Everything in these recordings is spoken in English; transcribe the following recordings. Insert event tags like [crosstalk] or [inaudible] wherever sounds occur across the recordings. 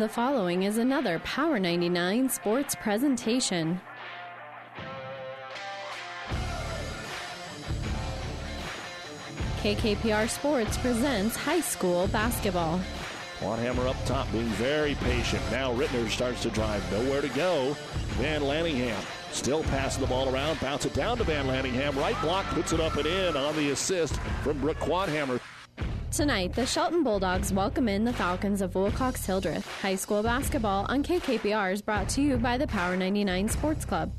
The following is another Power 99 sports presentation. KKPR Sports presents high school basketball. Hammer up top, being very patient. Now Rittner starts to drive, nowhere to go. Van Lanningham still passing the ball around, bounce it down to Van Lanningham. Right block puts it up and in on the assist from Brooke Quadhammer. Tonight, the Shelton Bulldogs welcome in the Falcons of Wilcox Hildreth. High school basketball on KKPR is brought to you by the Power 99 Sports Club.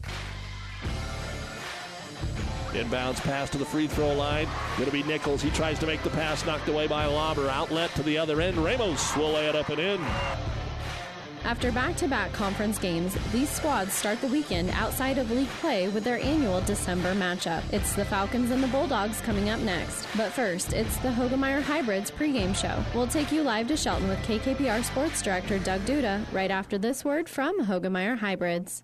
Inbounds pass to the free throw line. Going to be Nichols. He tries to make the pass, knocked away by Lauber. Outlet to the other end. Ramos will lay it up and in. After back to back conference games, these squads start the weekend outside of league play with their annual December matchup. It's the Falcons and the Bulldogs coming up next. But first, it's the Hoegemeyer Hybrids pregame show. We'll take you live to Shelton with KKPR Sports Director Doug Duda right after this word from Hoegemeyer Hybrids.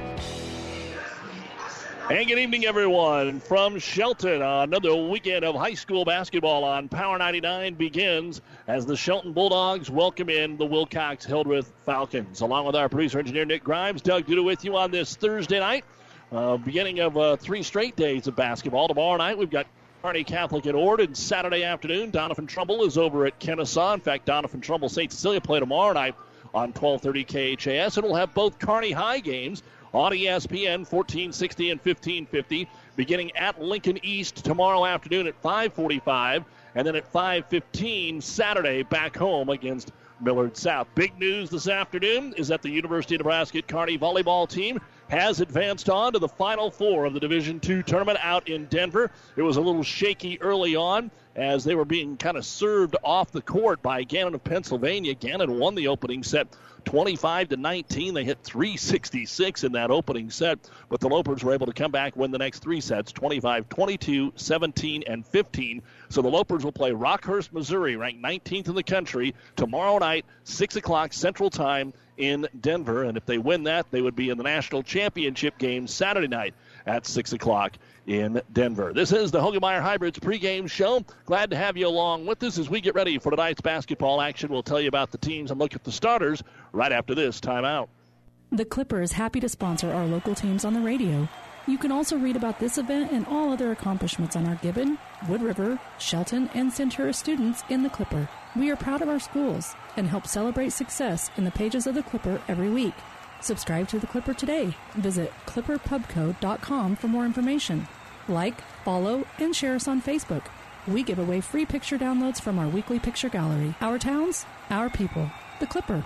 And good evening, everyone, from Shelton. Another weekend of high school basketball on Power 99 begins as the Shelton Bulldogs welcome in the Wilcox Hildreth Falcons. Along with our producer engineer Nick Grimes, Doug Duda with you on this Thursday night, uh, beginning of uh, three straight days of basketball. Tomorrow night, we've got Kearney Catholic at Ord, and Saturday afternoon, Doniphan-Trumbull is over at Kenesaw. In fact, Doniphan-Trumbull St. Cecilia play tomorrow night on 1230 KHAS, and we'll have both Kearney High games on ESPN 1460 and 1550 beginning at Lincoln East tomorrow afternoon at 545 and then at 515 Saturday back home against Millard South. Big news this afternoon is that the University of Nebraska Kearney volleyball team has advanced on to the final four of the Division II tournament out in Denver. It was a little shaky early on as they were being kind of served off the court by Gannon of Pennsylvania. Gannon won the opening set 25 to 19. They hit 366 in that opening set, but the Lopers were able to come back, win the next three sets 25, 22, 17, and 15. So the Lopers will play Rockhurst, Missouri, ranked 19th in the country, tomorrow night, 6 o'clock Central Time in Denver. And if they win that, they would be in the national championship game Saturday night at 6 o'clock in Denver. This is the Hoegemeyer Hybrids pregame show. Glad to have you along with us as we get ready for tonight's basketball action. We'll tell you about the teams and look at the starters right after this timeout. The Clipper is happy to sponsor our local teams on the radio. You can also read about this event and all other accomplishments on our Gibbon, Wood River, Shelton, and Centura students in the Clipper. We are proud of our schools and help celebrate success in the pages of the Clipper every week. Subscribe to the Clipper today. Visit clipperpubco.com for more information. Like, follow, and share us on Facebook. We give away free picture downloads from our weekly picture gallery. Our towns, our people. The Clipper.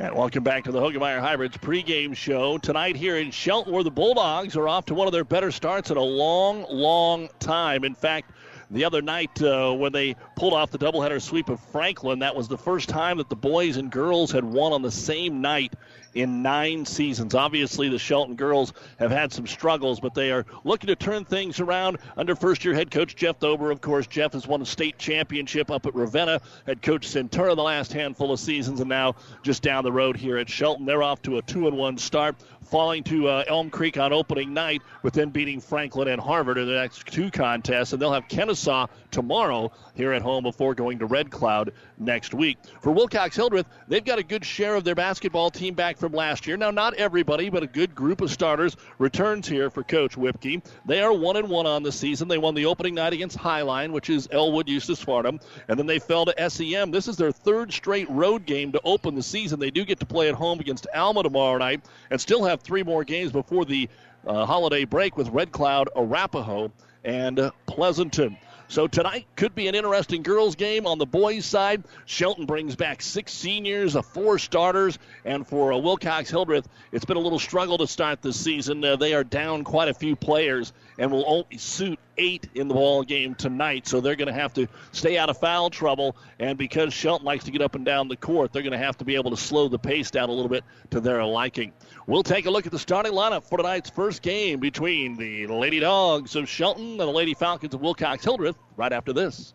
And welcome back to the Hoegemeyer Hybrids pregame show. Tonight here in Shelton, where the Bulldogs are off to one of their better starts in a long, long time. In fact, the other night uh, when they pulled off the doubleheader sweep of Franklin, that was the first time that the boys and girls had won on the same night in nine seasons. Obviously, the Shelton girls have had some struggles, but they are looking to turn things around under first year head coach Jeff Thober. Of course, Jeff has won a state championship up at Ravenna, head coach Centura the last handful of seasons, and now just down the road here at Shelton. They're off to a 2 and 1 start, falling to uh, Elm Creek on opening night, but then beating Franklin and Harvard in the next two contests, and they'll have Kenesaw tomorrow here at home before going to Red Cloud next week. For Wilcox Hildreth, they've got a good share of their basketball team back from last year. Now, not everybody, but a good group of starters returns here for Coach Whipke. They are one and one on the season. They won the opening night against Highline, which is Elwood Eustis Farnam, and then they fell to SEM. This is their third straight road game to open the season. They do get to play at home against Alma tomorrow night, and still have three more games before the uh, holiday break with Red Cloud, Arapahoe, and Pleasanton. So tonight could be an interesting girls' game on the boys' side. Shelton brings back six seniors, uh, four starters, and for uh, Wilcox Hildreth, it's been a little struggle to start this season. Uh, they are down quite a few players and will only suit eight in the ball game tonight. So they're going to have to stay out of foul trouble. And because Shelton likes to get up and down the court, they're going to have to be able to slow the pace down a little bit to their liking. We'll take a look at the starting lineup for tonight's first game between the Lady Dogs of Shelton and the Lady Falcons of Wilcox Hildreth right after this.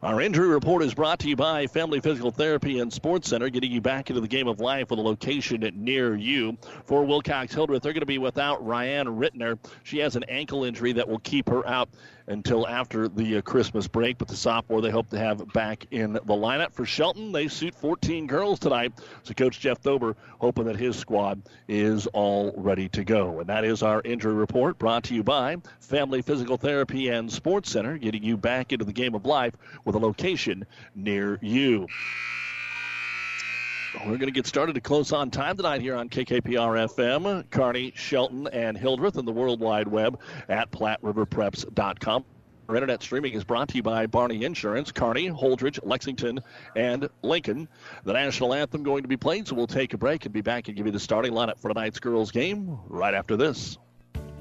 Our injury report is brought to you by Family Physical Therapy and Sports Center, getting you back into the game of life with a location near you. For Wilcox Hildreth, they're going to be without Ryan Rittner. She has an ankle injury that will keep her out until after the uh, Christmas break. But the sophomore they hope to have back in the lineup. For Shelton, they suit 14 girls tonight. So Coach Jeff Thober hoping that his squad is all ready to go. And that is our injury report brought to you by Family Physical Therapy and Sports Center, getting you back into the game of life with a location near you. We're going to get started to close on time tonight here on KKPR FM, Kearney, Shelton, and Hildreth, and the World Wide Web at PlatteRiverPreps.com. Our internet streaming is brought to you by Barney Insurance, Kearney, Holdrege, Lexington, and Lincoln. The national anthem going to be played, so we'll take a break and be back and give you the starting lineup for tonight's girls' game right after this.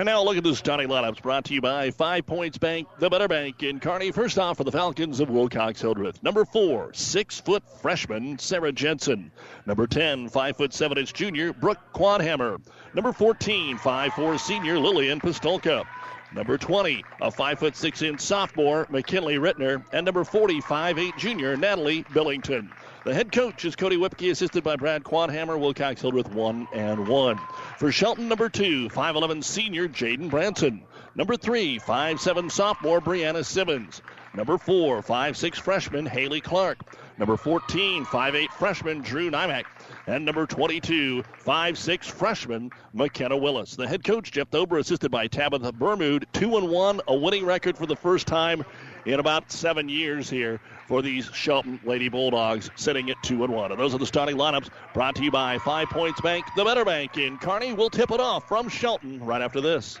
And now look at the starting lineups brought to you by Five Points Bank, the better bank in Kearney. First off for the Falcons of Wilcox Hildreth. Number four, six foot freshman Sarah Jensen. Number 10, five foot seven inch junior Brooke Quadhammer. Number 14, five four senior Lillian Pistolka. Number 20, a five foot six inch sophomore McKinley Rittner. And number 40, five eight junior Natalie Billington. The head coach is Cody Whipke, assisted by Brad Quadhammer. Wilcox Hildreth 1 and 1. For Shelton, number 2, 5'11 senior Jaden Branson. Number 3, 5'7 sophomore Brianna Simmons. Number 4, 5'6 freshman Haley Clark. Number 14, 5'8 freshman Drew Nymack. And number 22, 5'6 freshman McKenna Willis. The head coach, Jeff Thober, assisted by Tabitha Bermude. 2 and 1, a winning record for the first time in about seven years here for these Shelton Lady Bulldogs, sitting at two and one. And those are the starting lineups brought to you by Five Points Bank, the Better Bank in Kearney. We'll tip it off from Shelton right after this.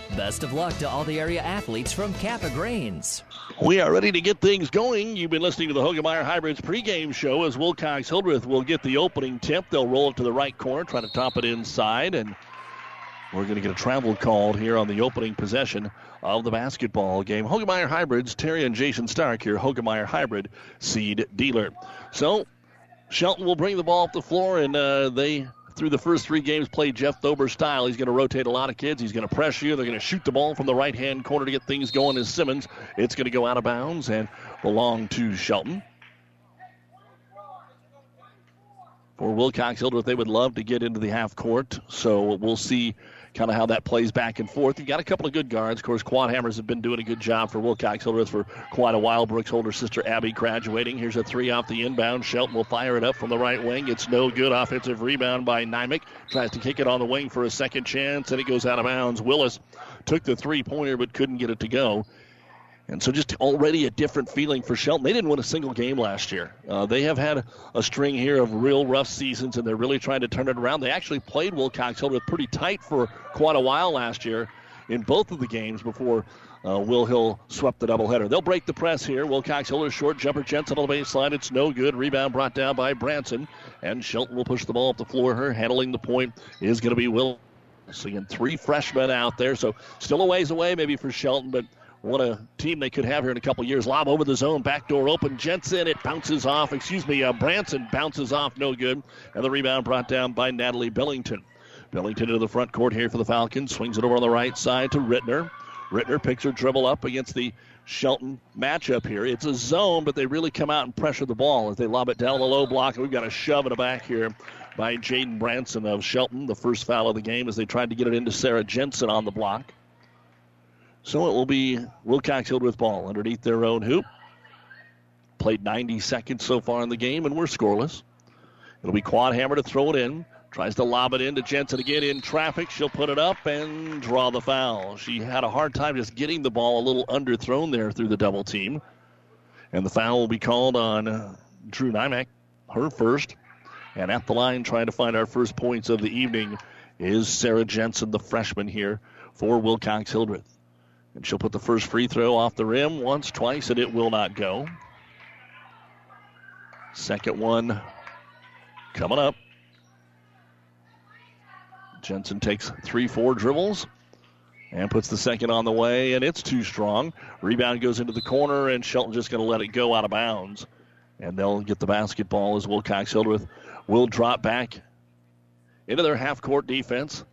Best of luck to all the area athletes from Kappa Grains. We are ready to get things going. You've been listening to the Hoegemeyer Hybrids pregame show as Wilcox Hildreth will get the opening tip. They'll roll it to the right corner, try to top it inside, and we're going to get a travel called here on the opening possession of the basketball game. Hoegemeyer Hybrids, Terry and Jason Stark here, Hoegemeyer Hybrid seed dealer. So Shelton will bring the ball up the floor, and uh, they, through the first three games, play Jeff Thober style. He's going to rotate a lot of kids. He's going to press you. They're going to shoot the ball from the right hand corner to get things going as Simmons. It's going to go out of bounds and belong to Shelton. For Wilcox Hildreth, they would love to get into the half court, so we'll see kind of how that plays back and forth. You've got a couple of good guards. Of course, Quadhammers have been doing a good job for Wilcox Hildreth for quite a while. Brooks' older sister Abby graduating. Here's a three off the inbound. Shelton will fire it up from the right wing. It's no good. Offensive rebound by Nymick. Tries to kick it on the wing for a second chance, and it goes out of bounds. Willis took the three pointer but couldn't get it to go. And so just already a different feeling for Shelton. They didn't win a single game last year. Uh, they have had a string here of real rough seasons, and they're really trying to turn it around. They actually played Wilcox Hildreth pretty tight for quite a while last year in both of the games before uh, Will Hill swept the doubleheader. They'll break the press here. Wilcox Hildreth short jumper Jensen on the baseline. It's no good. Rebound brought down by Branson, and Shelton will push the ball up the floor. Her handling the point is going to be Will. Seeing three freshmen out there, so still a ways away maybe for Shelton, but – what a team they could have here in a couple years. Lob over the zone, back door open. Jensen, it bounces off. Excuse me, uh, Branson bounces off, no good. And the rebound brought down by Natalie Billington. Billington into the front court here for the Falcons. Swings it over on the right side to Rittner. Rittner picks her dribble up against the Shelton matchup here. It's a zone, but they really come out and pressure the ball as they lob it down the low block. And we've got a shove in the back here by Jaden Branson of Shelton. The first foul of the game as they tried to get it into Sarah Jensen on the block. So it will be Wilcox Hildreth ball underneath their own hoop. Played 90 seconds so far in the game, and we're scoreless. It'll be Quadhammer to throw it in. Tries to lob it in to Jensen again in traffic. She'll put it up and draw the foul. She had a hard time just getting the ball a little underthrown there through the double team. And the foul will be called on Drew Nymack, her first. And at the line, trying to find our first points of the evening, is Sarah Jensen, the freshman here for Wilcox Hildreth. And she'll put the first free throw off the rim once, twice, and it will not go. Second one coming up. Jensen takes three, four dribbles and puts the second on the way, and it's too strong. Rebound goes into the corner, and Shelton just going to let it go out of bounds. And they'll get the basketball as Wilcox Hildreth will drop back into their half court defense.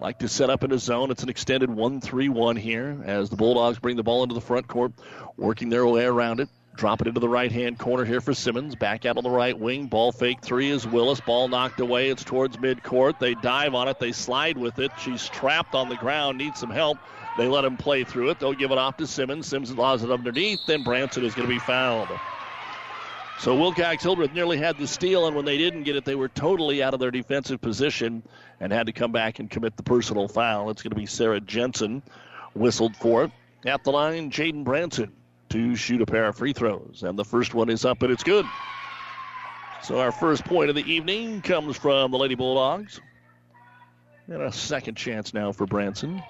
Like to set up in a zone. It's an extended 1 3 1 here as the Bulldogs bring the ball into the front court, working their way around it. Drop it into the right hand corner here for Simmons. Back out on the right wing. Ball fake three is Willis. Ball knocked away. It's towards midcourt. They dive on it. They slide with it. She's trapped on the ground. Needs some help. They let him play through it. They'll give it off to Simmons. Simmons allows it underneath. Then Branson is going to be fouled. So Wilcox Hildreth nearly had the steal, and when they didn't get it, they were totally out of their defensive position and had to come back and commit the personal foul. It's going to be Sarah Jensen whistled for it. At the line, Jaden Branson to shoot a pair of free throws, and the first one is up and it's good. So our first point of the evening comes from the Lady Bulldogs. And a second chance now for Branson.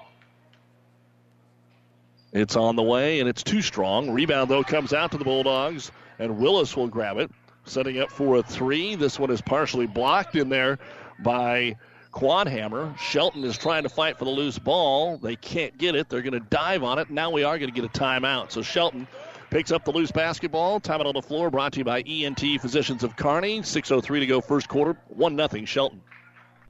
It's on the way, and it's too strong. Rebound, though, comes out to the Bulldogs and Willis will grab it. Setting up for a three. This one is partially blocked in there by Quadhammer. Shelton is trying to fight for the loose ball. They can't get it. They're going to dive on it. Now we are going to get a timeout. So Shelton picks up the loose basketball. Time it on the floor. Brought to you by ENT Physicians of Kearney. 6.03 to go first quarter. 1 0 Shelton.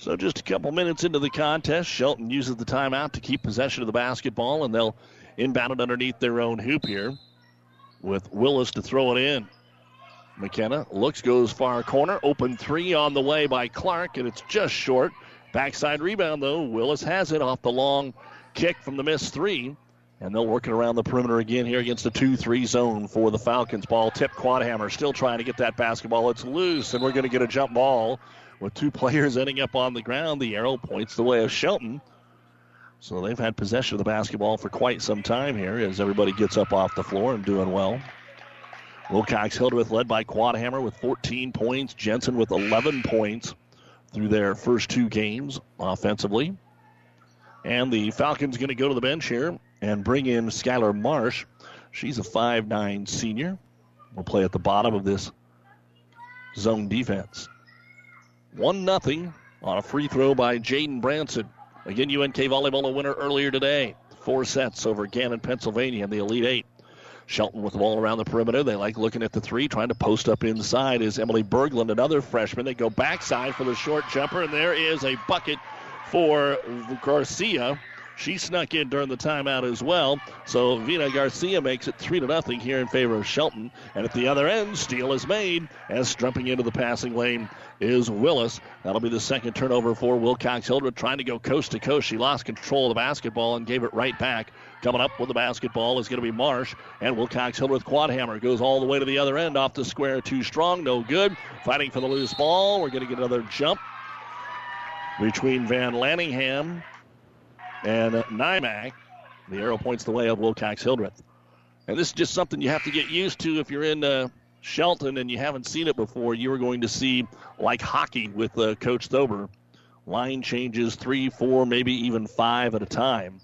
So just a couple minutes into the contest, Shelton uses the timeout to keep possession of the basketball, and they'll inbound it underneath their own hoop here with Willis to throw it in. McKenna looks, goes far corner, open three on the way by Clark, and it's just short. Backside rebound, though. Willis has it off the long kick from the missed three. And they'll work it around the perimeter again here against the 2 3 zone for the Falcons. Ball tip Quadhammer still trying to get that basketball. It's loose, and we're going to get a jump ball with two players ending up on the ground. The arrow points the way of Shelton. So they've had possession of the basketball for quite some time here as everybody gets up off the floor and doing well. Wilcox Hildreth led by Quadhammer with 14 points. Jensen with 11 points through their first two games offensively. And the Falcons going to go to the bench here and bring in Skylar Marsh. She's a 5'9 senior. Will play at the bottom of this zone defense. 1 0 on a free throw by Jaden Branson. Again, UNK volleyball a winner earlier today. Four sets over Gannon, Pennsylvania in the Elite Eight. Shelton with the ball around the perimeter. They like looking at the three, trying to post up inside is Emily Berglund, another freshman. They go backside for the short jumper, and there is a bucket for Garcia. She snuck in during the timeout as well. So Vina Garcia makes it 3 to nothing here in favor of Shelton. And at the other end, steal is made as jumping into the passing lane is Willis. That'll be the second turnover for Wilcox Hildreth trying to go coast to coast. She lost control of the basketball and gave it right back. Coming up with the basketball is going to be Marsh. And Wilcox Hildreth Quadhammer goes all the way to the other end off the square. Too strong, no good. Fighting for the loose ball. We're going to get another jump between Van Lanningham and Nymack. The arrow points the way of Wilcox Hildreth. And this is just something you have to get used to if you're in uh, Shelton and you haven't seen it before. You are going to see, like hockey with uh, Coach Thober, line changes three, four, maybe even five at a time.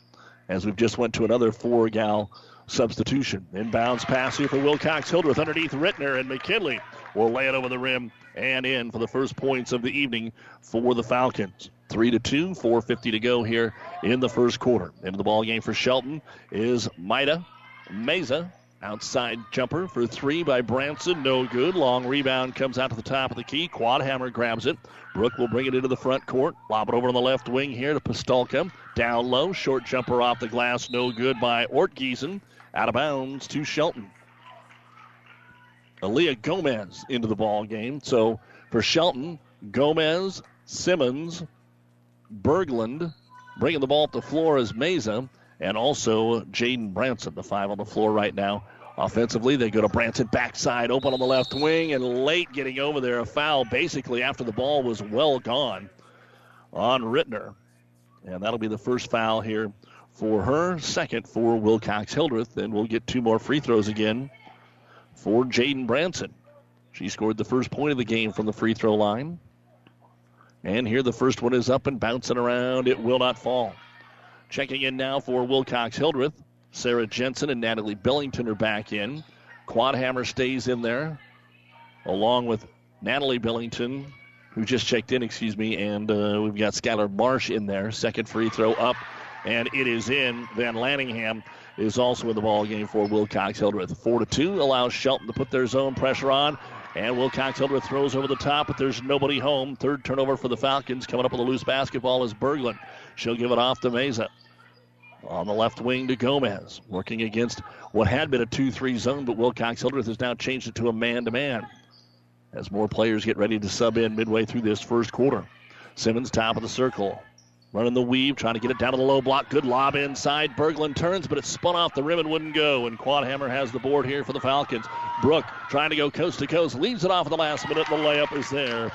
As we've just went to another four gal substitution. Inbounds pass here for Wilcox Hildreth underneath Rittner and McKinley will lay it over the rim and in for the first points of the evening for the Falcons. Three to two, 4:50 to go here in the first quarter. Into the ball game for Shelton is Maida Meza. Outside jumper for three by Branson. No good. Long rebound comes out to the top of the key. Quadhammer grabs it. Brooke will bring it into the front court. Lob it over on the left wing here to Pistolka. Down low. Short jumper off the glass. No good by Ortgiesen. Out of bounds to Shelton. Aaliyah Gomez into the ball game. So for Shelton, Gomez, Simmons, Berglund, bringing the ball up the floor is Meza, and also Jaden Branson, the five on the floor right now. Offensively, they go to Branson backside, open on the left wing, and late getting over there. A foul basically after the ball was well gone on Rittner. And that'll be the first foul here for her, second for Wilcox Hildreth. Then we'll get two more free throws again for Jaden Branson. She scored the first point of the game from the free throw line. And here the first one is up and bouncing around. It will not fall. Checking in now for Wilcox Hildreth. Sarah Jensen and Natalie Billington are back in. Quadhammer stays in there, along with Natalie Billington, who just checked in, excuse me, and uh, we've got Skylar Marsh in there. Second free throw up, and it is in. Van Lanningham is also in the ball game for Wilcox Hildreth. Four to two allows Shelton to put their zone pressure on. And Wilcox Hildreth throws over the top, but there's nobody home. Third turnover for the Falcons. Coming up with a loose basketball is Berglund. She'll give it off to Meza. On the left wing to Gomez. Working against what had been a 2 3 zone, but Wilcox Hildreth has now changed it to a man to man. As more players get ready to sub in midway through this first quarter. Simmons, top of the circle. Running the weave, trying to get it down to the low block. Good lob inside. Berglund turns, but it spun off the rim and wouldn't go. And Quadhammer has the board here for the Falcons. Brooke trying to go coast to coast, leaves it off at the last minute. The layup is there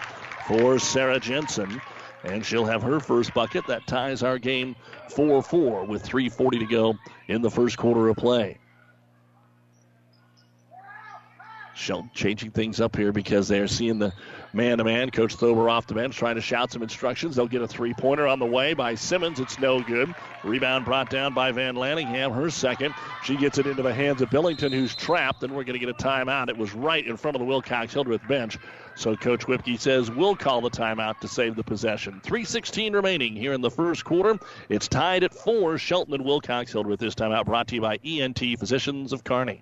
for Sarah Jensen. And she'll have her first bucket. That ties our game 4 4 with 3.40 to go in the first quarter of play. Shelton changing things up here because they're seeing the man to man. Coach Thober off the bench trying to shout some instructions. They'll get a three pointer on the way by Simmons. It's no good. Rebound brought down by Van Lanningham, her second. She gets it into the hands of Billington, who's trapped, and we're going to get a timeout. It was right in front of the Wilcox Hildreth bench. So Coach Whipke says we'll call the timeout to save the possession. 3.16 remaining here in the first quarter. It's tied at four. Shelton and Wilcox Hildreth this timeout brought to you by ENT Physicians of Kearney.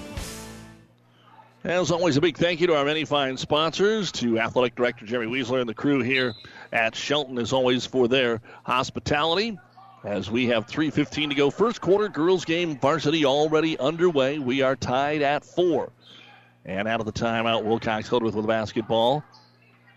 As always, a big thank you to our many fine sponsors, to Athletic Director Jerry Weasler and the crew here at Shelton, as always, for their hospitality. As we have 3.15 to go, first quarter girls game varsity already underway. We are tied at four. And out of the timeout, Wilcox Hildreth with the basketball.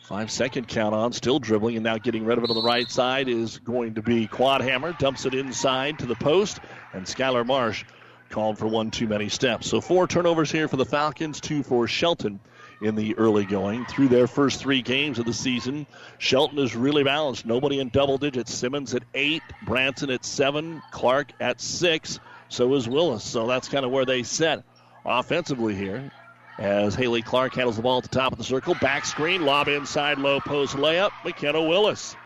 Five second count on, still dribbling, and now getting rid of it on the right side is going to be Quadhammer. Dumps it inside to the post, and Skylar Marsh called for one too many steps. So four turnovers here for the Falcons, two for Shelton in the early going. Through their first three games of the season, Shelton is really balanced. Nobody in double digits. Simmons at eight, Branson at seven, Clark at six. So is Willis. So that's kind of where they set offensively here. As Haley Clark handles the ball at the top of the circle, back screen, lob inside, low post layup. McKenna Willis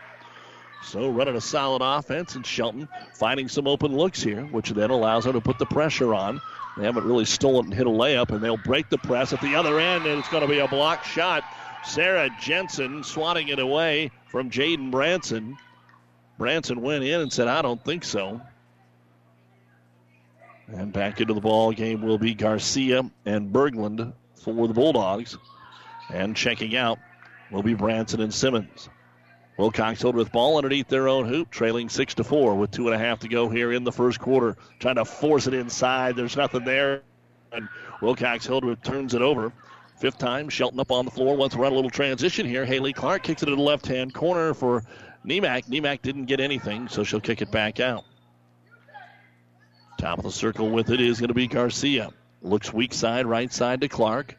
so running a solid offense, and Shelton finding some open looks here, which then allows them to put the pressure on. They haven't really stolen and hit a layup, and they'll break the press at the other end, and it's going to be a block shot. Sarah Jensen swatting it away from Jaden Branson. Branson went in and said, I don't think so. And back into the ball game will be Garcia and Berglund for the Bulldogs. And checking out will be Branson and Simmons. Wilcox with ball underneath their own hoop, trailing six to four with two and a half to go here in the first quarter. Trying to force it inside. There's nothing there. And Wilcox Hildreth turns it over. Fifth time, Shelton up on the floor. Wants to run a little transition here. Haley Clark kicks it to the left hand corner for Nemak. Nemak didn't get anything, so she'll kick it back out. Top of the circle with it is going to be Garcia. Looks weak side, right side to Clark.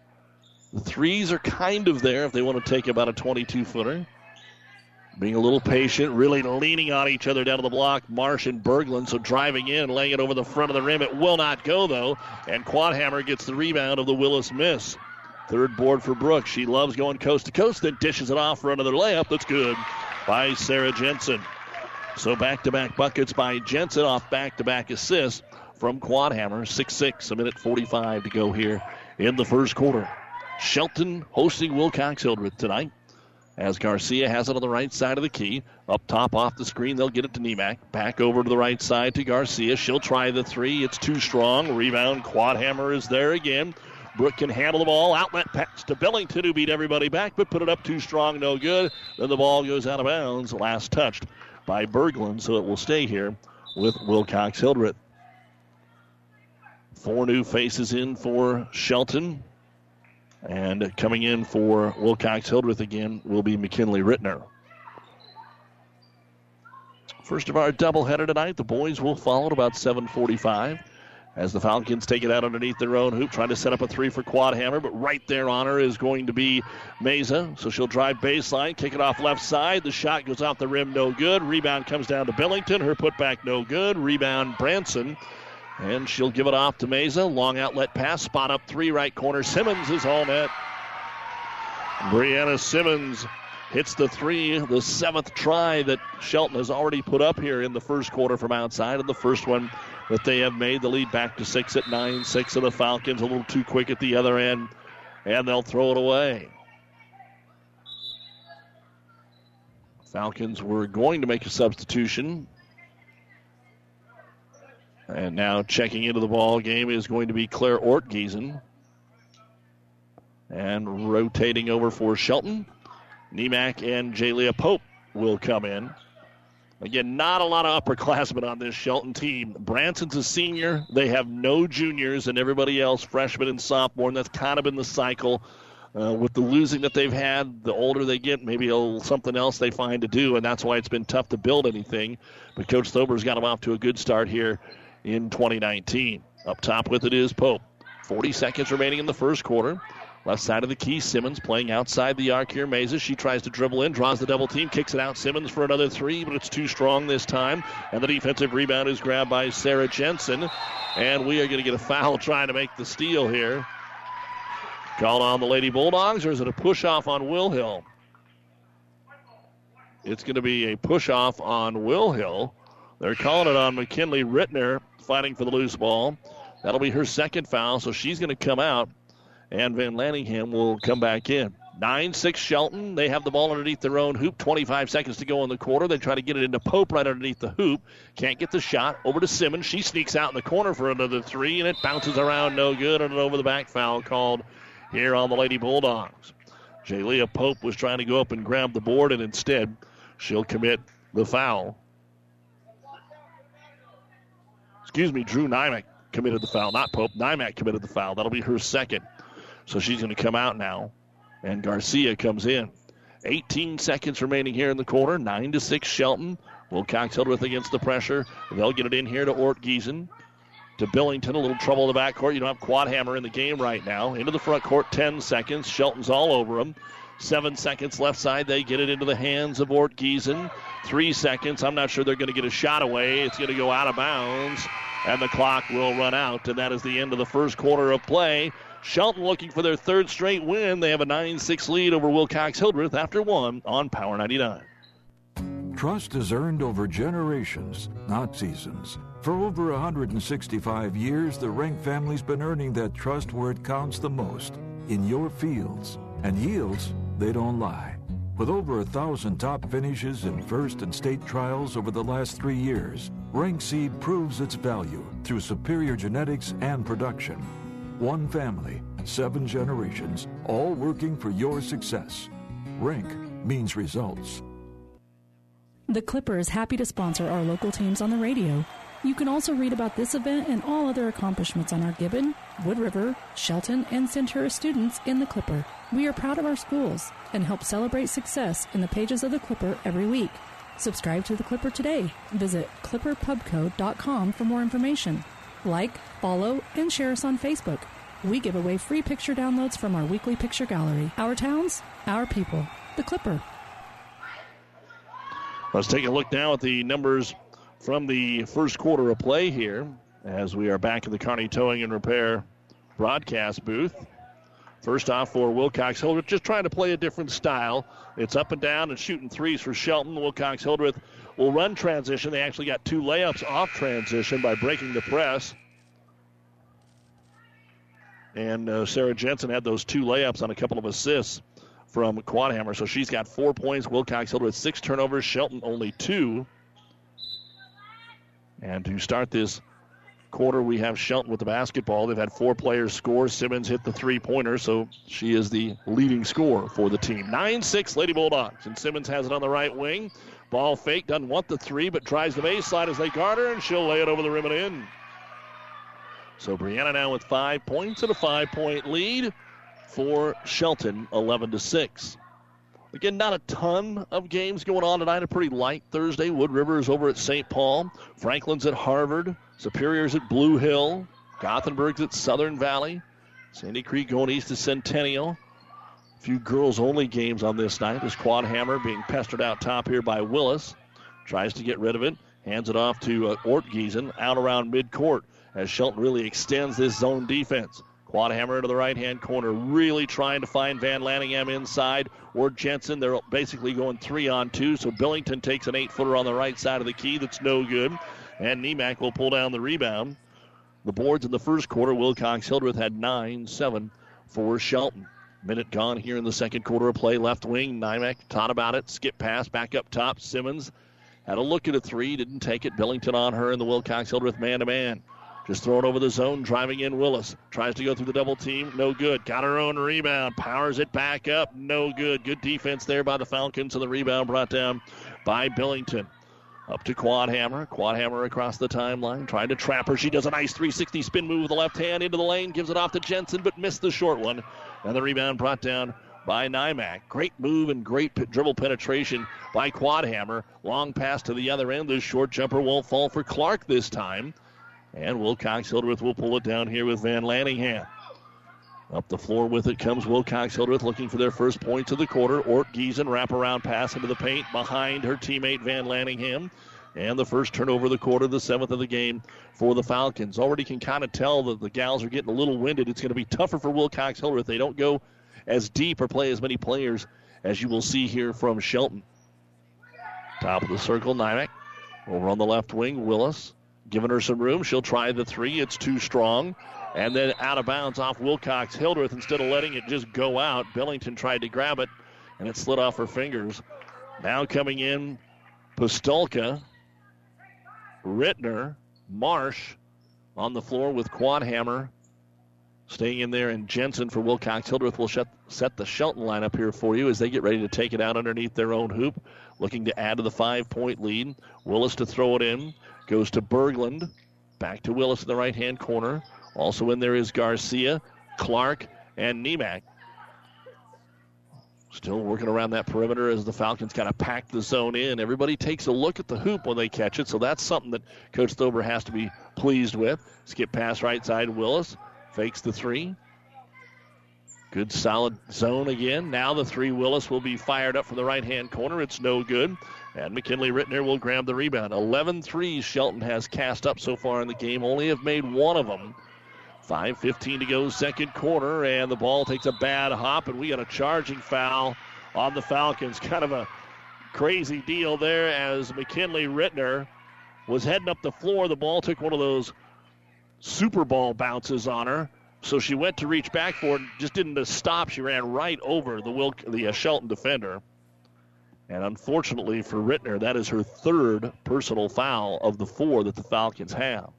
The threes are kind of there if they want to take about a 22 footer. Being a little patient, really leaning on each other down to the block. Marsh and Berglund, so driving in, laying it over the front of the rim. It will not go, though. And Quadhammer gets the rebound of the Willis miss. Third board for Brooks. She loves going coast to coast, then dishes it off for another layup. That's good by Sarah Jensen. So back to back buckets by Jensen off back to back assists from Quadhammer. 6 6, a minute 45 to go here in the first quarter. Shelton hosting Wilcox Hildreth tonight as Garcia has it on the right side of the key. Up top off the screen, they'll get it to Nemak. Back over to the right side to Garcia. She'll try the three. It's too strong. Rebound. Quadhammer is there again. Brooke can handle the ball. Outlet pass to Billington, who beat everybody back, but put it up too strong. No good. Then the ball goes out of bounds. Last touched by Berglund, so it will stay here with Wilcox Hildreth. Four new faces in for Shelton. And coming in for Wilcox Hildreth again will be McKinley Rittner. First of our doubleheader tonight. The boys will follow at about 7:45 as the Falcons take it out underneath their own hoop, trying to set up a three for Quadhammer. But right there on her is going to be Meza, so she'll drive baseline, kick it off left side. The shot goes off the rim, no good. Rebound comes down to Billington. Her putback, no good. Rebound Branson. And she'll give it off to Meza. Long outlet pass. Spot up three, right corner. Simmons is all net. Brianna Simmons hits the three, the seventh try that Shelton has already put up here in the first quarter from outside, and the first one that they have made. The lead back to six at nine. Six of the Falcons a little too quick at the other end, and they'll throw it away. Falcons were going to make a substitution. And now checking into the ball game is going to be Claire Ortgiesen. And rotating over for Shelton, Nemak and Jalia Pope will come in. Again, not a lot of upperclassmen on this Shelton team. Branson's a senior. They have no juniors, and everybody else, freshman and sophomore, and that's kind of been the cycle uh, with the losing that they've had, the older they get, maybe something else they find to do, and that's why it's been tough to build anything. But Coach Thober's got them off to a good start here in 2019. Up top with it is Pope. 40 seconds remaining in the first quarter. Left side of the key, Simmons playing outside the arc here. Meza, she tries to dribble in, draws the double team, kicks it out. Simmons for another three, but it's too strong this time. And the defensive rebound is grabbed by Sarah Jensen. And we are going to get a foul [laughs] trying to make the steal here. Called on the Lady Bulldogs, or is it a push off on Will Hill? It's going to be a push off on Will Hill. They're calling it on McKinley Rittner, fighting for the loose ball. That'll be her second foul, so she's going to come out and Van Lanningham will come back in. 9 6 Shelton. They have the ball underneath their own hoop. 25 seconds to go in the quarter. They try to get it into Pope right underneath the hoop. Can't get the shot. Over to Simmons. She sneaks out in the corner for another three, and it bounces around no good. And an over the back foul called here on the Lady Bulldogs. Jalea Pope was trying to go up and grab the board, and instead she'll commit the foul. Excuse me, Drew Nymack committed the foul, not Pope. Nymack committed the foul. That'll be her second. So she's going to come out now. And Garcia comes in. 18 seconds remaining here in the quarter. 9 to 6 Shelton. will Wilcox Hildreth against the pressure. They'll get it in here to Ortgiesen. To Billington, a little trouble in the backcourt. You don't have Quadhammer in the game right now. Into the front court, 10 seconds. Shelton's all over them. Seven seconds left side. They get it into the hands of Ortgiesen. Three seconds. I'm not sure they're going to get a shot away. It's going to go out of bounds, and the clock will run out. And that is the end of the first quarter of play. Shelton looking for their third straight win. They have a 9 6 lead over Wilcox Hildreth after one on Power 99. Trust is earned over generations, not seasons. For over 165 years, the Rank family's been earning that trust where it counts the most in your fields. And yields, they don't lie. With over a thousand top finishes in first and state trials over the last three years, Rank Seed proves its value through superior genetics and production. One family, seven generations, all working for your success. Rank means results. The Clipper is happy to sponsor our local teams on the radio. You can also read about this event and all other accomplishments on our Gibbon, Wood River, Shelton, and Centura students in the Clipper. We are proud of our schools and help celebrate success in the pages of the Clipper every week. Subscribe to the Clipper today. Visit clipperpubco.com for more information. Like, follow, and share us on Facebook. We give away free picture downloads from our weekly picture gallery. Our towns, our people. The Clipper. Let's take a look now at the numbers from the first quarter of play here as we are back in the Kearney Towing and Repair broadcast booth. First off for Wilcox Hildreth, just trying to play a different style. It's up and down and shooting threes for Shelton. Wilcox Hildreth will run transition. They actually got two layups off transition by breaking the press. And uh, Sarah Jensen had those two layups on a couple of assists from Quadhammer. So she's got four points. Wilcox Hildreth six turnovers. Shelton only two. And to start this quarter, we have Shelton with the basketball. They've had four players score. Simmons hit the three pointer, so she is the leading scorer for the team. 9 6 Lady Bulldogs. And Simmons has it on the right wing. Ball fake, doesn't want the three, but tries the baseline as they guard her, and she'll lay it over the rim and in. So Brianna now with five points and a five point lead for Shelton, 11 to 6. Again, not a ton of games going on tonight. A pretty light Thursday. Wood River is over at St. Paul. Franklin's at Harvard. Superior's at Blue Hill. Gothenburg's at Southern Valley. Sandy Creek going east to Centennial. A few girls only games on this night. This Quadhammer being pestered out top here by Willis. Tries to get rid of it. Hands it off to uh, Ortgiesen out around midcourt as Shelton really extends this zone defense. Quadhammer into the right hand corner, really trying to find Van Lanningham inside or Jensen. They're basically going three on two, so Billington takes an eight footer on the right side of the key that's no good. And Nemec will pull down the rebound. The boards in the first quarter, Wilcox Hildreth had 9 7 for Shelton. Minute gone here in the second quarter of play. Left wing, Nemec taught about it. Skip pass back up top. Simmons had a look at a three, didn't take it. Billington on her in the Wilcox Hildreth man to man. Just throwing over the zone, driving in Willis. Tries to go through the double team. No good. Got her own rebound. Powers it back up. No good. Good defense there by the Falcons. And the rebound brought down by Billington. Up to Quadhammer. Quad Hammer across the timeline, trying to trap her. She does a nice 360 spin move with the left hand into the lane, gives it off to Jensen, but missed the short one. And the rebound brought down by Nymack. Great move and great dribble penetration by Quadhammer. Long pass to the other end. This short jumper won't fall for Clark this time. And Wilcox Hildreth will pull it down here with Van Lanningham. Up the floor with it comes Wilcox Hildreth looking for their first points of the quarter. Ortgiesen wraparound pass into the paint behind her teammate Van Lanningham. And the first turnover of the quarter, the seventh of the game for the Falcons. Already can kind of tell that the gals are getting a little winded. It's going to be tougher for Wilcox Hildreth. They don't go as deep or play as many players as you will see here from Shelton. Top of the circle, Nymack. Over on the left wing, Willis. Giving her some room. She'll try the three. It's too strong. And then out of bounds off Wilcox Hildreth instead of letting it just go out. Billington tried to grab it, and it slid off her fingers. Now coming in, Pistolka, Rittner, Marsh on the floor with Quadhammer staying in there, and Jensen for Wilcox Hildreth will set, set the Shelton lineup here for you as they get ready to take it out underneath their own hoop, looking to add to the five point lead. Willis to throw it in, goes to Berglund, back to Willis in the right hand corner. Also in there is Garcia, Clark, and Nemak. Still working around that perimeter as the Falcons kind of pack the zone in. Everybody takes a look at the hoop when they catch it, so that's something that Coach Thober has to be pleased with. Skip pass right side, Willis fakes the three. Good solid zone again. Now the three Willis will be fired up from the right hand corner. It's no good. And McKinley Rittner will grab the rebound. 11 threes Shelton has cast up so far in the game. Only have made one of them. 5.15 to go, second quarter, and the ball takes a bad hop, and we got a charging foul on the Falcons. [laughs] Kind of a crazy deal there as McKinley Rittner was heading up the floor. The ball took one of those Super Bowl bounces on her. So she went to reach back for it, just didn't stop. She ran right over the Wilk, the uh, Shelton defender. And unfortunately for Rittner, that is her third personal foul of the four that the Falcons have.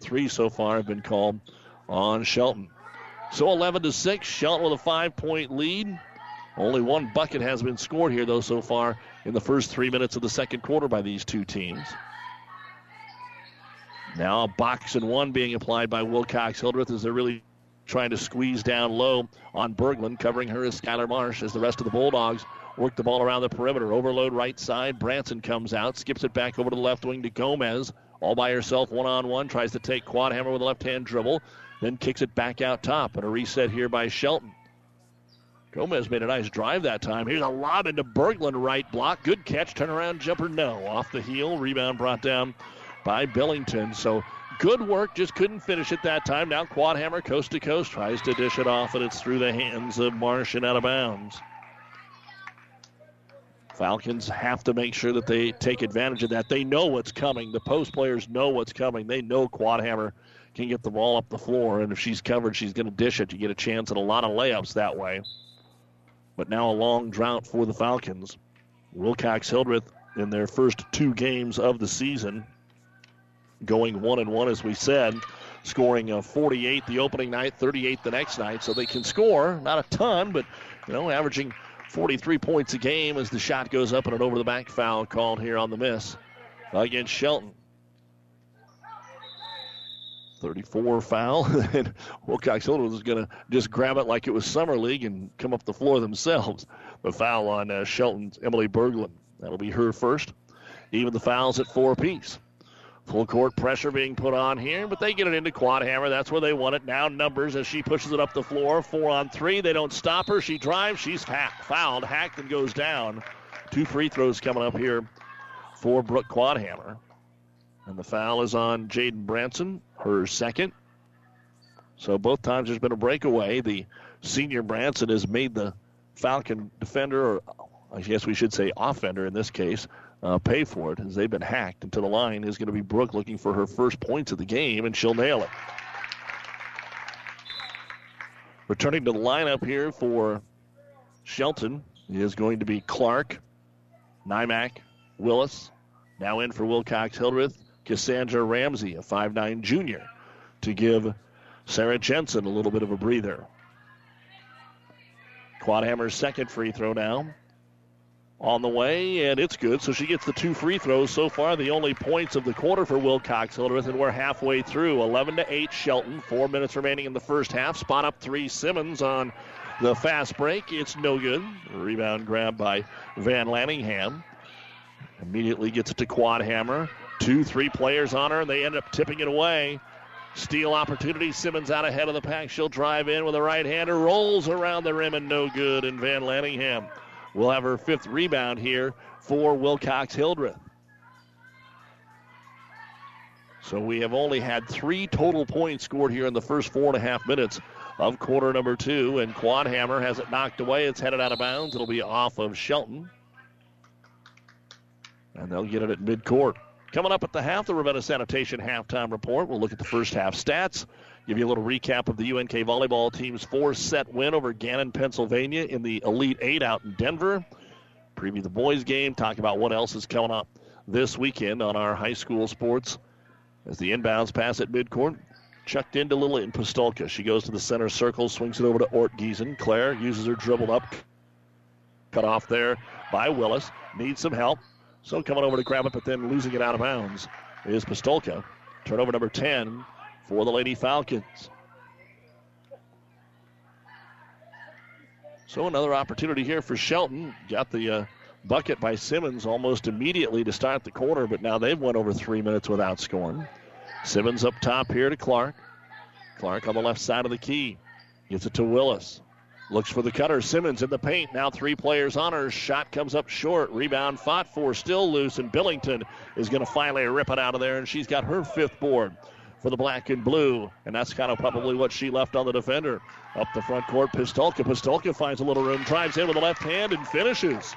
Three so far have been called on Shelton. So 11 to 6, Shelton with a five point lead. Only one bucket has been scored here, though, so far in the first three minutes of the second quarter by these two teams. Now a box and one being applied by Wilcox Hildreth as they're really trying to squeeze down low on Berglund. Covering her is Skylar Marsh as the rest of the Bulldogs work the ball around the perimeter. Overload right side. Branson comes out, skips it back over to the left wing to Gomez. All by herself, one on one. Tries to take Quadhammer with a left hand dribble. Then kicks it back out top. And a reset here by Shelton. Gomez made a nice drive that time. Here's a lob into Berglund right block. Good catch. Turnaround jumper, no. Off the heel. Rebound brought down by Billington. So good work. Just couldn't finish it that time. Now Quadhammer coast to coast. Tries to dish it off, and it's through the hands of Marsh and out of bounds. Falcons have to make sure that they take advantage of that. They know what's coming. The post players know what's coming. They know Quadhammer can get the ball up the floor, and if she's covered, she's going to dish it. You get a chance at a lot of layups that way. But now a long drought for the Falcons. Wilcox Hildreth in their first two games of the season, going one and one, as we said, scoring a 48 the opening night, 38 the next night. So they can score, not a ton, but you know, averaging 43 points a game as the shot goes up and an over the back foul called here on the miss against Shelton. 34 foul. [laughs] and Wilcox Hildreth is going to just grab it like it was Summer League and come up the floor themselves. The foul on uh, Shelton's Emily Berglund. That'll be her first. Even the fouls at four apiece. Full court pressure being put on here, but they get it into Quadhammer. That's where they want it. Now numbers as she pushes it up the floor. Four on three. They don't stop her. She drives. She's fouled. Hacked and goes down. Two free throws coming up here for Brooke Quadhammer. And the foul is on Jaden Branson, her second. So both times there's been a breakaway. The senior Branson has made the Falcon defender, or I guess we should say offender in this case, uh, pay for it as they've been hacked. And to the line is going to be Brooke looking for her first points of the game, and she'll nail it. Returning to the lineup here for Shelton is going to be Clark, Nymack, Willis. Now in for Wilcox Hildreth, Cassandra Ramsey, a 5'9 junior, to give Sarah Jensen a little bit of a breather. Quadhammer's second free throw now. On the way, and it's good. So she gets the two free throws so far, the only points of the quarter for Wilcox Hildreth, and we're halfway through. 11 to 8 Shelton. Four minutes remaining in the first half. Spot up three Simmons on the fast break. It's no good. Rebound grab by Van Lanningham. Immediately gets it to Quadhammer. Two, three players on her, and they end up tipping it away. Steal opportunity. Simmons out ahead of the pack. She'll drive in with a right hander. Rolls around the rim and no good. And Van Lanningham will have her fifth rebound here for Wilcox Hildreth. So we have only had three total points scored here in the first four and a half minutes of quarter number two. And Quadhammer has it knocked away. It's headed out of bounds. It'll be off of Shelton. And they'll get it at midcourt. Coming up at the half, the Ravenna Sanitation halftime report. We'll look at the first half stats, give you a little recap of the UNK volleyball team's four set win over Gannon, Pennsylvania in the Elite Eight out in Denver. Preview the boys' game, talk about what else is coming up this weekend on our high school sports. As the inbounds pass at midcourt, chucked into Lillian Pistolka. She goes to the center circle, swings it over to Ortgiesen. Claire uses her dribble up, cut off there by Willis. Needs some help. So coming over to grab it, but then losing it out of bounds is Pistolka. Turnover number 10 for the Lady Falcons. So another opportunity here for Shelton. Got the uh, bucket by Simmons almost immediately to start the quarter, but now they've went over three minutes without scoring. Simmons up top here to Clark. Clark on the left side of the key. Gets it to Willis. Looks for the cutter. Simmons in the paint. Now three players on her. Shot comes up short. Rebound fought for. Still loose. And Billington is going to finally rip it out of there. And she's got her fifth board for the black and blue. And that's kind of probably what she left on the defender. Up the front court, Pistolka. Pistolka finds a little room. Drives in with the left hand and finishes.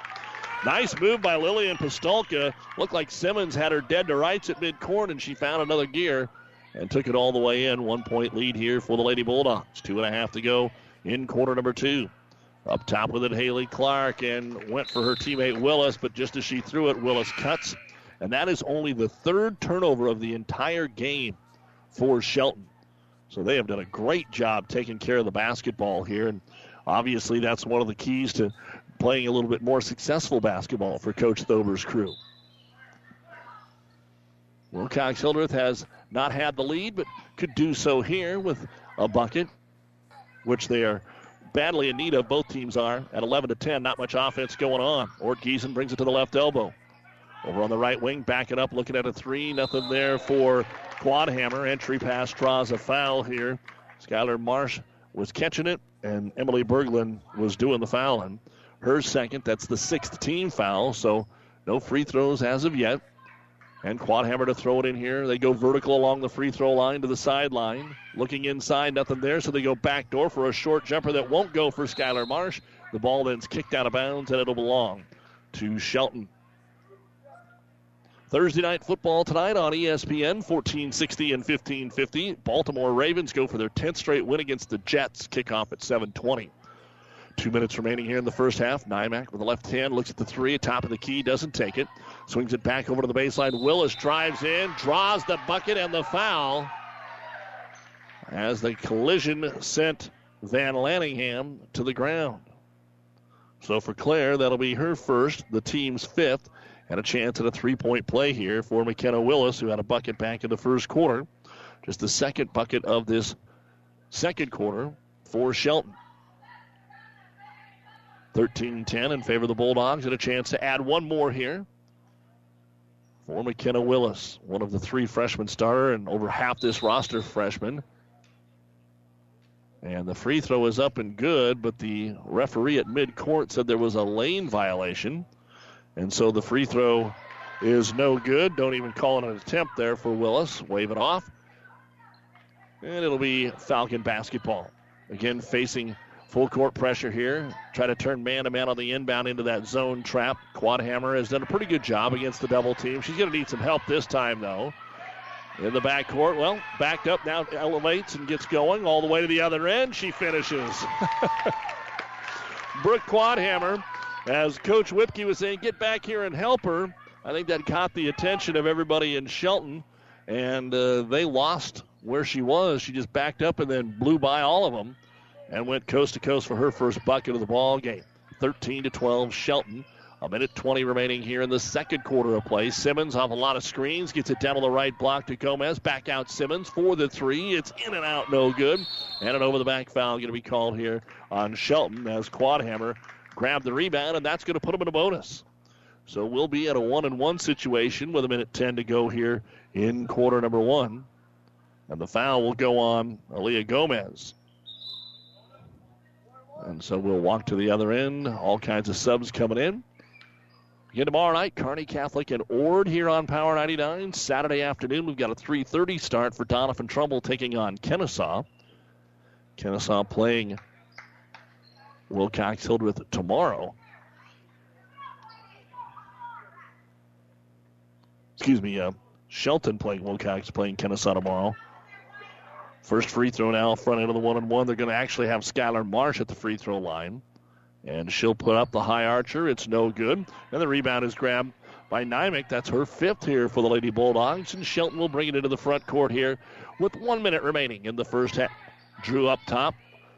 Nice move by Lillian Pistolka. Looked like Simmons had her dead to rights at midcourt, and she found another gear and took it all the way in. One point lead here for the Lady Bulldogs. Two and a half to go in quarter number two. Up top with it, Haley Clark, and went for her teammate Willis, but just as she threw it, Willis cuts. And that is only the third turnover of the entire game for Shelton. So they have done a great job taking care of the basketball here. And obviously, that's one of the keys to playing a little bit more successful basketball for Coach Thober's crew. Wilcox Hildreth has not had the lead, but could do so here with a bucket which they are badly in need of. Both teams are at 11 to 10. Not much offense going on. Ortgiesen brings it to the left elbow. Over on the right wing, backing up, looking at a three. Nothing there for Quadhammer. Entry pass draws a foul here. Skylar Marsh was catching it, and Emily Berglund was doing the fouling. Her second. That's the sixth team foul, so no free throws as of yet. And Quadhammer to throw it in here. They go vertical along the free throw line to the sideline. Looking inside, nothing there, so they go back door for a short jumper that won't go for Skylar Marsh. The ball then's kicked out of bounds, and it'll belong to Shelton. Thursday night football tonight on ESPN, 1460 and 1550. Baltimore Ravens go for their 10th straight win against the Jets. Kickoff at 720. Two minutes remaining here in the first half. Nymack with the left hand looks at the three, top of the key, doesn't take it. Swings it back over to the baseline. Willis drives in, draws the bucket and the foul. As the collision sent Van Lanningham to the ground. So for Claire, that'll be her first, the team's fifth, and a chance at a three point play here for McKenna Willis, who had a bucket back in the first quarter. Just the second bucket of this second quarter for Shelton. 13 10 in favor of the Bulldogs, and a chance to add one more here for McKenna Willis, one of the three freshman starter and over half this roster freshman. And the free throw is up and good, but the referee at midcourt said there was a lane violation. And so the free throw is no good. Don't even call it an attempt there for Willis. Wave it off. And it'll be Falcon basketball. Again, facing Full court pressure here. Try to turn man to man on the inbound into that zone trap. Quadhammer has done a pretty good job against the double team. She's going to need some help this time, though. In the backcourt, well, backed up now, elevates and gets going all the way to the other end. She finishes. [laughs] Brooke Quadhammer, as Coach Whipke was saying, get back here and help her. I think that caught the attention of everybody in Shelton, and uh, they lost where she was. She just backed up and then blew by all of them and went coast to coast for her first bucket of the ball game. 13 to 12, Shelton A minute 20 remaining here in the second quarter of play. Simmons off a lot of screens, gets it down on the right block to Gomez. Back out Simmons for the three. It's in and out, no good. And an over the back foul going to be called here on Shelton as Quadhammer grabbed the rebound, and that's going to put them in a bonus. So we'll be at a one and one situation with a minute 10 to go here in quarter number one. And the foul will go on Aaliyah Gomez. And so we'll walk to the other end. All kinds of subs coming in. Again tomorrow night, Kearney Catholic and Ord here on Power 99. Saturday afternoon, we've got a 3:30 start for Doniphan Trumbull taking on Kenesaw. Kenesaw playing Wilcox Hildreth tomorrow. Excuse me, uh, Shelton playing Wilcox playing Kenesaw tomorrow. First free throw now, front end of the one and one. They're going to actually have Skylar Marsh at the free throw line. And she'll put up the high archer. It's no good. And the rebound is grabbed by Nymek. That's her fifth here for the Lady Bulldogs. And Shelton will bring it into the front court here with one minute remaining in the first half. Drew up top.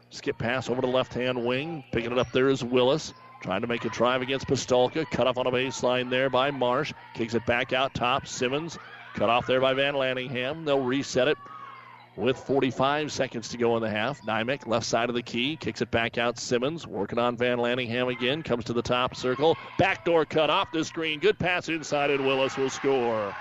Skip pass over to left hand wing. Picking it up there is Willis. Trying to make a drive against Pistolka. Cut off on a baseline there by Marsh. Kicks it back out top. Simmons. Cut off there by Van Lanningham. They'll reset it with 45 seconds to go in the half. Nymek, left side of the key, kicks it back out. Simmons working on Van Lanningham again, comes to the top circle. Backdoor cut off the screen. Good pass inside, and Willis will score.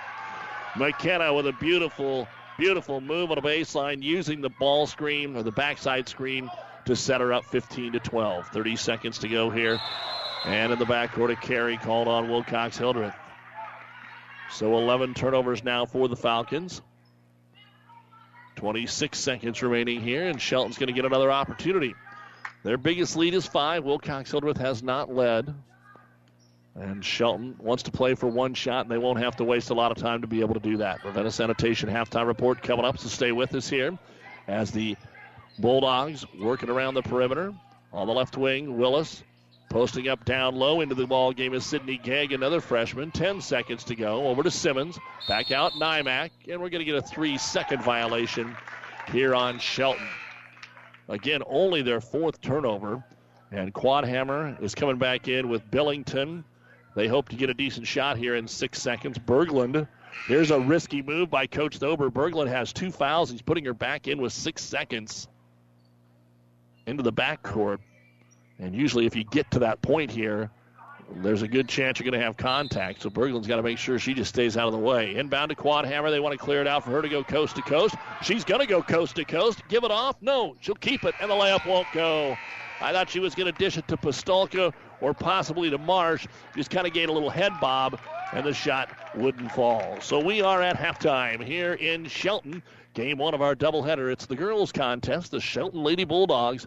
McKenna with a beautiful, beautiful move on a baseline using the ball screen or the backside screen to set her up 15 to 12. 30 seconds to go here. And in the backcourt, a carry called on Wilcox Hildreth. So 11 turnovers now for the Falcons. 26 seconds remaining here, and Shelton's going to get another opportunity. Their biggest lead is five. Wilcox Hildreth has not led. And Shelton wants to play for one shot, and they won't have to waste a lot of time to be able to do that. Ravenna Sanitation halftime report coming up, so stay with us here as the Bulldogs working around the perimeter. On the left wing, Willis posting up down low into the ball game is Sydney Gegg, another freshman. 10 seconds to go. Over to Simmons. Back out Nymak, and we're going to get a three second violation here on Shelton. Again, only their fourth turnover. And Quadhammer is coming back in with Billington. They hope to get a decent shot here in six seconds. Berglund, here's a risky move by Coach Thober. Berglund has two fouls. He's putting her back in with six seconds into the backcourt. And usually, if you get to that point here, there's a good chance you're going to have contact. So Berglund's got to make sure she just stays out of the way. Inbound to Quadhammer. They want to clear it out for her to go coast to coast. She's going to go coast to coast. Give it off. No, she'll keep it, and the layup won't go. I thought she was going to dish it to Pistolka or possibly to Marsh. Just kind of gave a little head bob, and the shot wouldn't fall. So we are at halftime here in Shelton. Game one of our doubleheader. It's the girls' contest. The Shelton Lady Bulldogs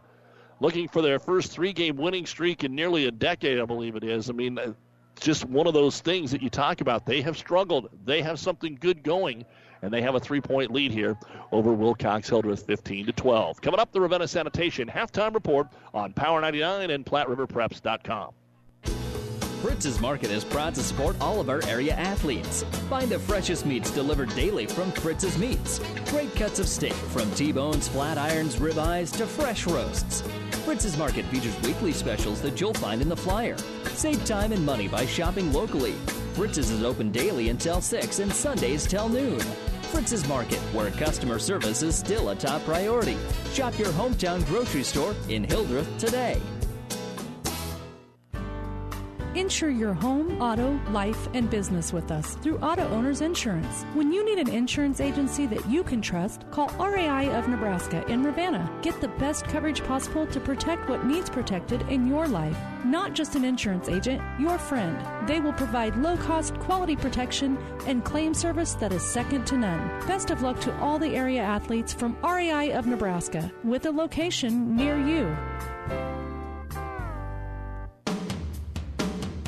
looking for their first three game winning streak in nearly a decade, I believe it is. I mean, uh, just one of those things that you talk about. They have struggled, they have something good going, and they have a three point lead here over Wilcox Hildreth 15 to 12. Coming up, the Ravenna Sanitation halftime report on Power 99 and PlatteRiverPreps.com. Fritz's Market is proud to support all of our area athletes. Find the freshest meats delivered daily from Fritz's Meats. Great cuts of steak from T-bones, flat irons, ribeyes to fresh roasts. Fritz's Market features weekly specials that you'll find in the flyer. Save time and money by shopping locally. Fritz's is open daily until 6 and Sundays till noon. Fritz's Market, where customer service is still a top priority. Shop your hometown grocery store in Hildreth today. Insure your home, auto, life, and business with us through Auto Owners Insurance. When you need an insurance agency that you can trust, call RAI of Nebraska in Ravenna. Get the best coverage possible to protect what needs protected in your life. Not just an insurance agent, your friend. They will provide low cost, quality protection and claim service that is second to none. Best of luck to all the area athletes from RAI of Nebraska with a location near you.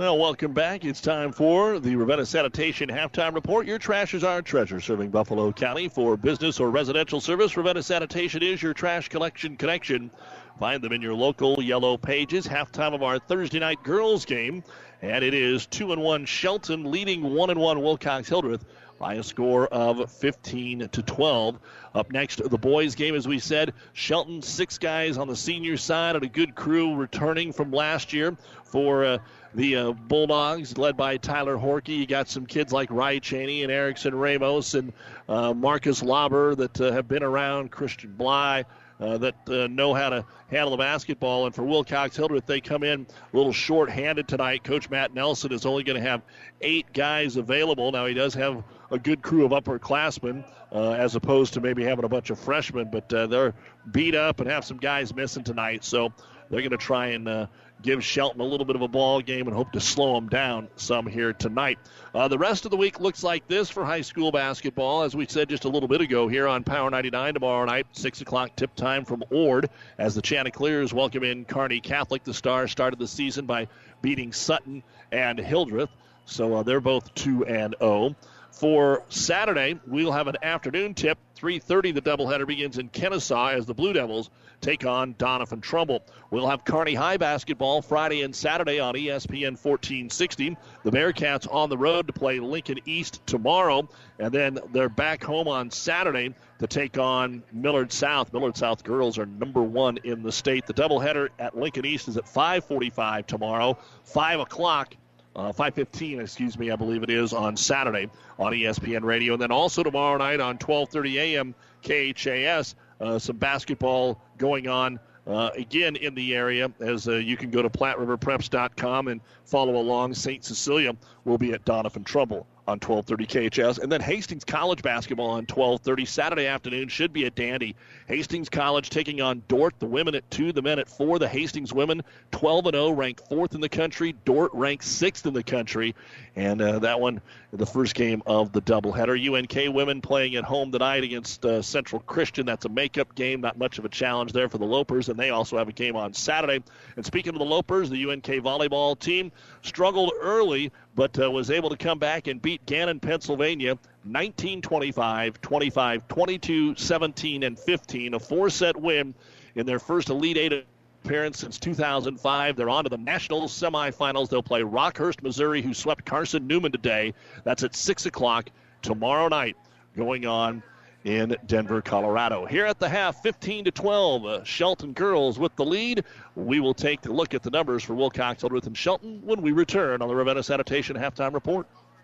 Well, welcome back. It's time for the Ravenna Sanitation Halftime Report. Your trash is our treasure, serving Buffalo County for business or residential service. Ravenna Sanitation is your trash collection connection. Find them in your local yellow pages. Halftime of our Thursday night girls game, and it is two and one Shelton leading one and one Wilcox Hildreth by a score of 15 to 12. Up next, the boys' game, as we said, Shelton six guys on the senior side and a good crew returning from last year for. Uh, the uh, Bulldogs, led by Tyler Horkey. You got some kids like Rye Cheney and Erickson Ramos and uh, Marcus Lauber that uh, have been around, Christian Bly. Uh, that uh, know how to handle the basketball. And for Wilcox Hildreth, they come in a little short-handed tonight. Coach Matt Nelson is only going to have eight guys available. Now he does have a good crew of upperclassmen, uh, as opposed to maybe having a bunch of freshmen. But uh, they're beat up and have some guys missing tonight, so they're going to try and uh, give Shelton a little bit of a ball game and hope to slow them down some here tonight. Uh, the rest of the week looks like this for high school basketball. As we said just a little bit ago here on Power 99 tomorrow night, 6 o'clock tip time from Ord as the Chanticleers welcome in Kearney Catholic. The Stars started the season by beating Sutton and Hildreth, so uh, they're both 2 and 0. For Saturday, we'll have an afternoon tip. 3:30, the doubleheader begins in Kenesaw as the Blue Devils take on Doniphan Trumbull. We'll have Kearney High basketball Friday and Saturday on ESPN 1460. The Bearcats on the road to play Lincoln East tomorrow, and then they're back home on Saturday to take on Millard South. Millard South girls are number one in the state. The doubleheader at Lincoln East is at 5:45 tomorrow, 5 o'clock uh, 5:15, excuse me, I believe it is on Saturday on ESPN Radio, and then also tomorrow night on 12:30 a.m. KHAS. Uh, some basketball going on uh, again in the area as uh, you can go to PlatteRiverPreps.com and follow along. St. Cecilia will be at Doniphan Trumbull on 12:30 KHS, and then Hastings College basketball on 12:30 Saturday afternoon should be a dandy. Hastings College taking on Dordt, The women at two, the men at four. The Hastings women 12 and 0, ranked fourth in the country. Dordt ranked sixth in the country, and uh, that one the first game of the doubleheader. UNK women playing at home tonight against uh, Central Christian. That's a makeup game, not much of a challenge there for the Lopers, and they also have a game on Saturday. And speaking of the Lopers, the UNK volleyball team struggled early, but uh, was able to come back and beat Gannon, Pennsylvania, 19 25, 25 22, 17, and 15. A four set win in their first Elite Eight appearance since 2005. They're on to the national semifinals. They'll play Rockhurst, Missouri, who swept Carson Newman today. That's at 6 o'clock tomorrow night, going on in Denver, Colorado. Here at the half, 15 to 12, uh, Shelton girls with the lead. We will take a look at the numbers for Wilcox, Hildreth, and Shelton when we return on the Ravenna Sanitation halftime report.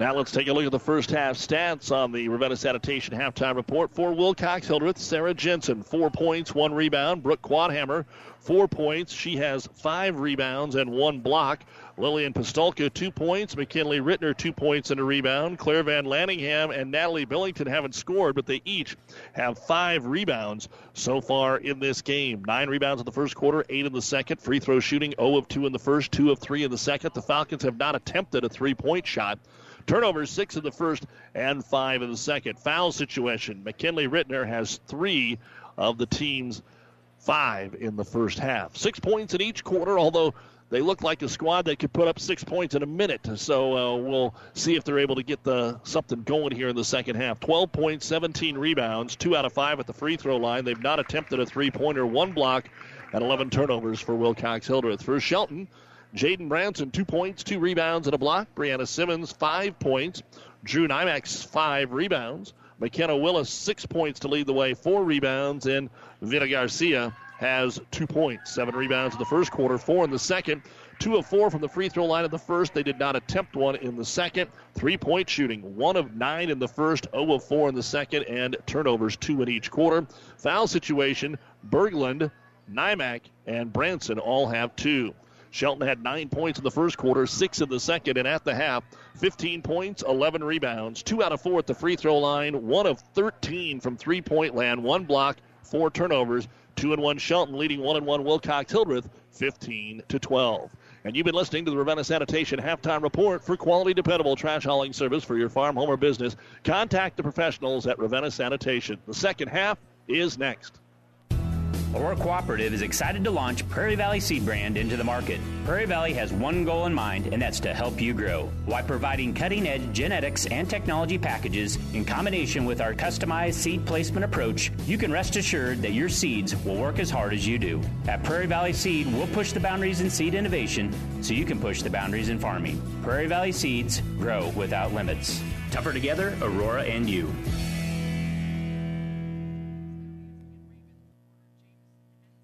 Now let's take a look at the first half stats on the Ravenna Sanitation halftime report for Wilcox Hildreth. Sarah Jensen, four points, one rebound. Brooke Quadhammer, four points. She has five rebounds and one block. Lillian Pistolka, two points. McKinley Rittner, two points and a rebound. Claire Van Lanningham and Natalie Billington haven't scored, but they each have five rebounds so far in this game. Nine rebounds in the first quarter, eight in the second. Free throw shooting, 0 of 2 in the first, 2 of 3 in the second. The Falcons have not attempted a three point shot. Turnovers, six in the first and five in the second. Foul situation. McKinley Rittner has three of the team's five in the first half. Six points in each quarter, although they look like a squad that could put up six points in a minute. So uh, we'll see if they're able to get the something going here in the second half. 12 points, 17 rebounds, two out of five at the free throw line. They've not attempted a three pointer, one block, and 11 turnovers for Wilcox Hildreth. For Shelton, Jaden Branson, two points, two rebounds, and a block. Brianna Simmons, five points. Drew Nymax, five rebounds. McKenna Willis, six points to lead the way, four rebounds, and Vita Garcia has two points, seven rebounds in the first quarter, four in the second. Two of four from the free throw line in the first. They did not attempt one in the second. Three point shooting, one of nine in the first, 0 of four in the second, and turnovers, two in each quarter. Foul situation, Berglund, Nymack, and Branson all have two. Shelton had nine points in the first quarter, six in the second, and at the half, 15 points, 11 rebounds, two out of four at the free throw line, one of 13 from three point land, one block, four turnovers, Two and one Shelton leading one and one Wilcox Hildreth 15 to 12. And you've been listening to the Ravenna Sanitation halftime report for quality, dependable trash hauling service for your farm, home, or business. Contact the professionals at Ravenna Sanitation. The second half is next. Aurora Cooperative is excited to launch Prairie Valley Seed Brand into the market. Prairie Valley has one goal in mind, and that's to help you grow. by providing cutting edge genetics and technology packages in combination with our customized seed placement approach, you can rest assured that your seeds will work as hard as you do. At Prairie Valley Seed, we'll push the boundaries in seed innovation so you can push the boundaries in farming. Prairie Valley Seeds grow without limits. Tougher together, Aurora and you.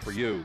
for you.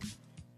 Brasil.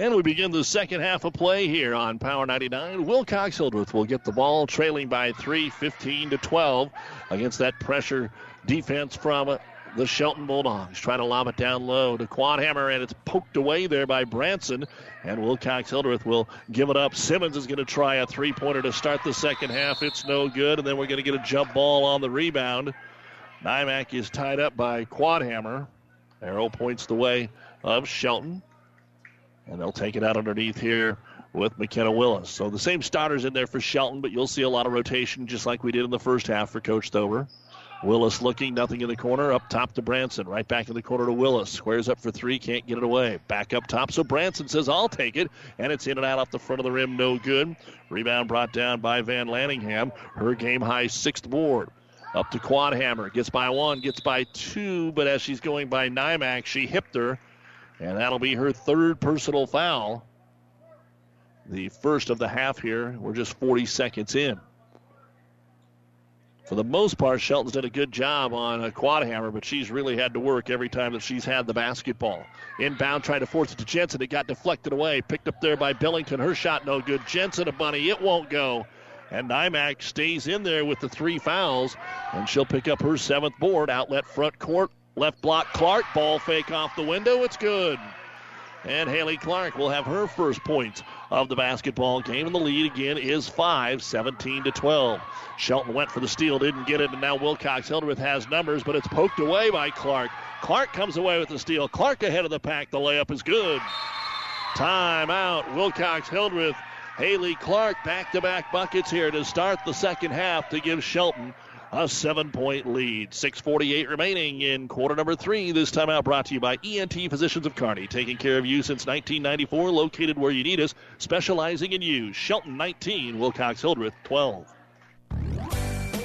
And we begin the second half of play here on Power 99. Wilcox Hildreth will get the ball trailing by 3, 15 to 12 against that pressure defense from the Shelton Bulldogs. Trying to lob it down low to Quadhammer, and it's poked away there by Branson. And Wilcox Hildreth will give it up. Simmons is going to try a three pointer to start the second half. It's no good, and then we're going to get a jump ball on the rebound. Nymack is tied up by Quadhammer. Arrow points the way of Shelton. And they'll take it out underneath here with McKenna Willis. So the same starters in there for Shelton, but you'll see a lot of rotation just like we did in the first half for Coach Thober. Willis looking, nothing in the corner. Up top to Branson. Right back in the corner to Willis. Squares up for three, can't get it away. Back up top. So Branson says, I'll take it. And it's in and out off the front of the rim, no good. Rebound brought down by Van Lanningham. Her game high sixth board. Up to Quadhammer. Gets by one, gets by two, but as she's going by Nymack, she hipped her and that'll be her third personal foul. The first of the half here. We're just 40 seconds in. For the most part, Shelton's done a good job on a Quadhammer, but she's really had to work every time that she's had the basketball. Inbound, trying to force it to Jensen. It got deflected away. Picked up there by Billington. Her shot no good. Jensen a bunny. It won't go. And Nymack stays in there with the three fouls, and she'll pick up her seventh board. Outlet front court Left block Clark. Ball fake off the window. It's good. And Haley Clark will have her first points of the basketball game. And the lead again is 5, 17 to 12. Shelton went for the steal, didn't get it, and now Wilcox Hildreth has numbers, but it's poked away by Clark. Clark comes away with the steal. Clark ahead of the pack. The layup is good. Timeout. Wilcox Hildreth. Haley Clark back to back buckets here to start the second half to give Shelton a seven point lead. 6.48 remaining in quarter number three. This time out brought to you by ENT Physicians of Kearney, taking care of you since 1994, located where you need us, specializing in you. Shelton 19, Wilcox Hildreth 12.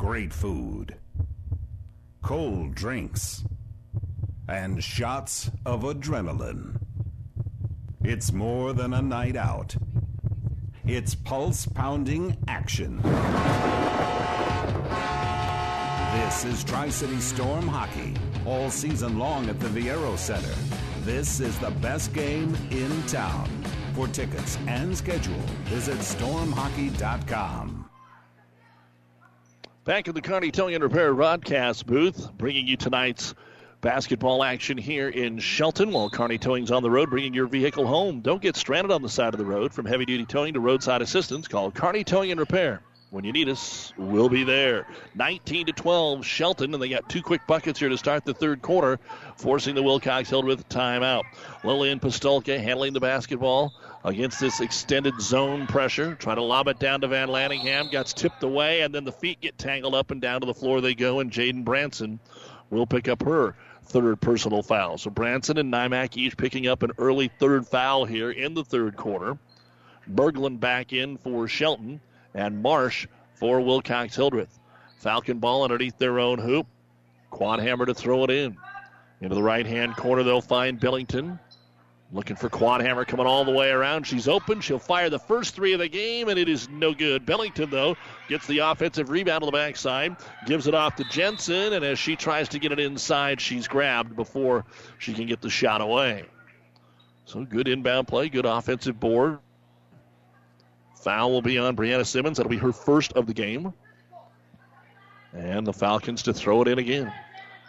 Great food, cold drinks, and shots of adrenaline. It's more than a night out. It's pulse pounding action. This is Tri City Storm Hockey, all season long at the Viaero Center. This is the best game in town. For tickets and schedule, visit stormhockey.com. Back in the Kearney Towing and Repair broadcast booth, bringing you tonight's basketball action here in Shelton while Kearney Towing's on the road, bringing your vehicle home. Don't get stranded on the side of the road. From heavy duty towing to roadside assistance, call Kearney Towing and Repair. When you need us, we'll be there. 19 to 12, Shelton, and they got two quick buckets here to start the third quarter, forcing the Wilcox Hildreth timeout. Lillian Pistolka handling the basketball against this extended zone pressure. Trying to lob it down to Van Lanningham. Gets tipped away, and then the feet get tangled up and down to the floor they go, and Jaden Branson will pick up her third personal foul. So Branson and Nymack each picking up an early third foul here in the third quarter. Berglund back in for Shelton and Marsh for Wilcox Hildreth. Falcon ball underneath their own hoop. Quadhammer to throw it in. Into the right hand corner, they'll find Billington. Looking for Quadhammer coming all the way around. She's open. She'll fire the first three of the game, and it is no good. Billington, though, gets the offensive rebound on the backside, gives it off to Jensen, and as she tries to get it inside, she's grabbed before she can get the shot away. So good inbound play, good offensive board. Foul will be on Brianna Simmons. That'll be her first of the game. And the Falcons to throw it in again.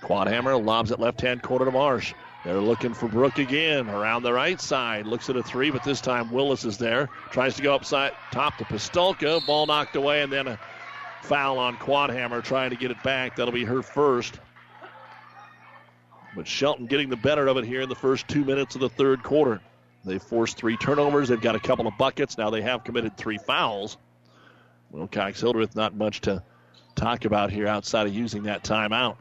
Quadhammer lobs it left hand corner to Marsh. They're looking for Brooke again around the right side. Looks at a three, but this time Willis is there. Tries to go upside top to Pistolka. Ball knocked away, and then a foul on Quadhammer trying to get it back. That'll be her first. But Shelton getting the better of it here in the first two minutes of the third quarter. They forced three turnovers. They've got a couple of buckets. Now they have committed three fouls. Wilcox Hildreth, not much to talk about here outside of using that timeout.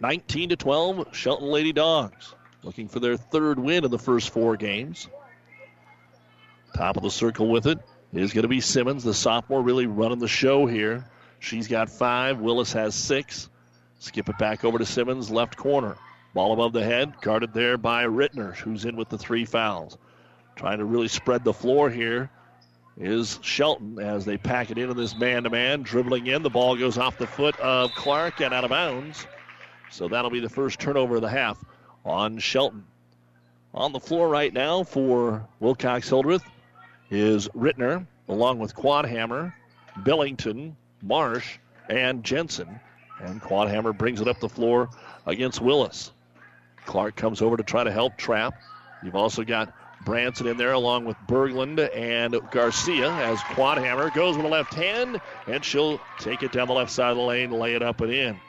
19 to 12, Shelton Lady Dogs looking for their third win in the first four games. Top of the circle with it is going to be Simmons, the sophomore, really running the show here. She's got five. Willis has six. Skip it back over to Simmons, left corner. Ball above the head, guarded there by Rittner, who's in with the three fouls. Trying to really spread the floor here is Shelton as they pack it into this man to man. Dribbling in, the ball goes off the foot of Clark and out of bounds. So that'll be the first turnover of the half on Shelton. On the floor right now for Wilcox Hildreth is Rittner, along with Quadhammer, Billington, Marsh, and Jensen. And Quadhammer brings it up the floor against Willis. Clark comes over to try to help trap. You've also got Branson in there along with Berglund and Garcia as Quadhammer goes with a left hand, and she'll take it down the left side of the lane, lay it up and in.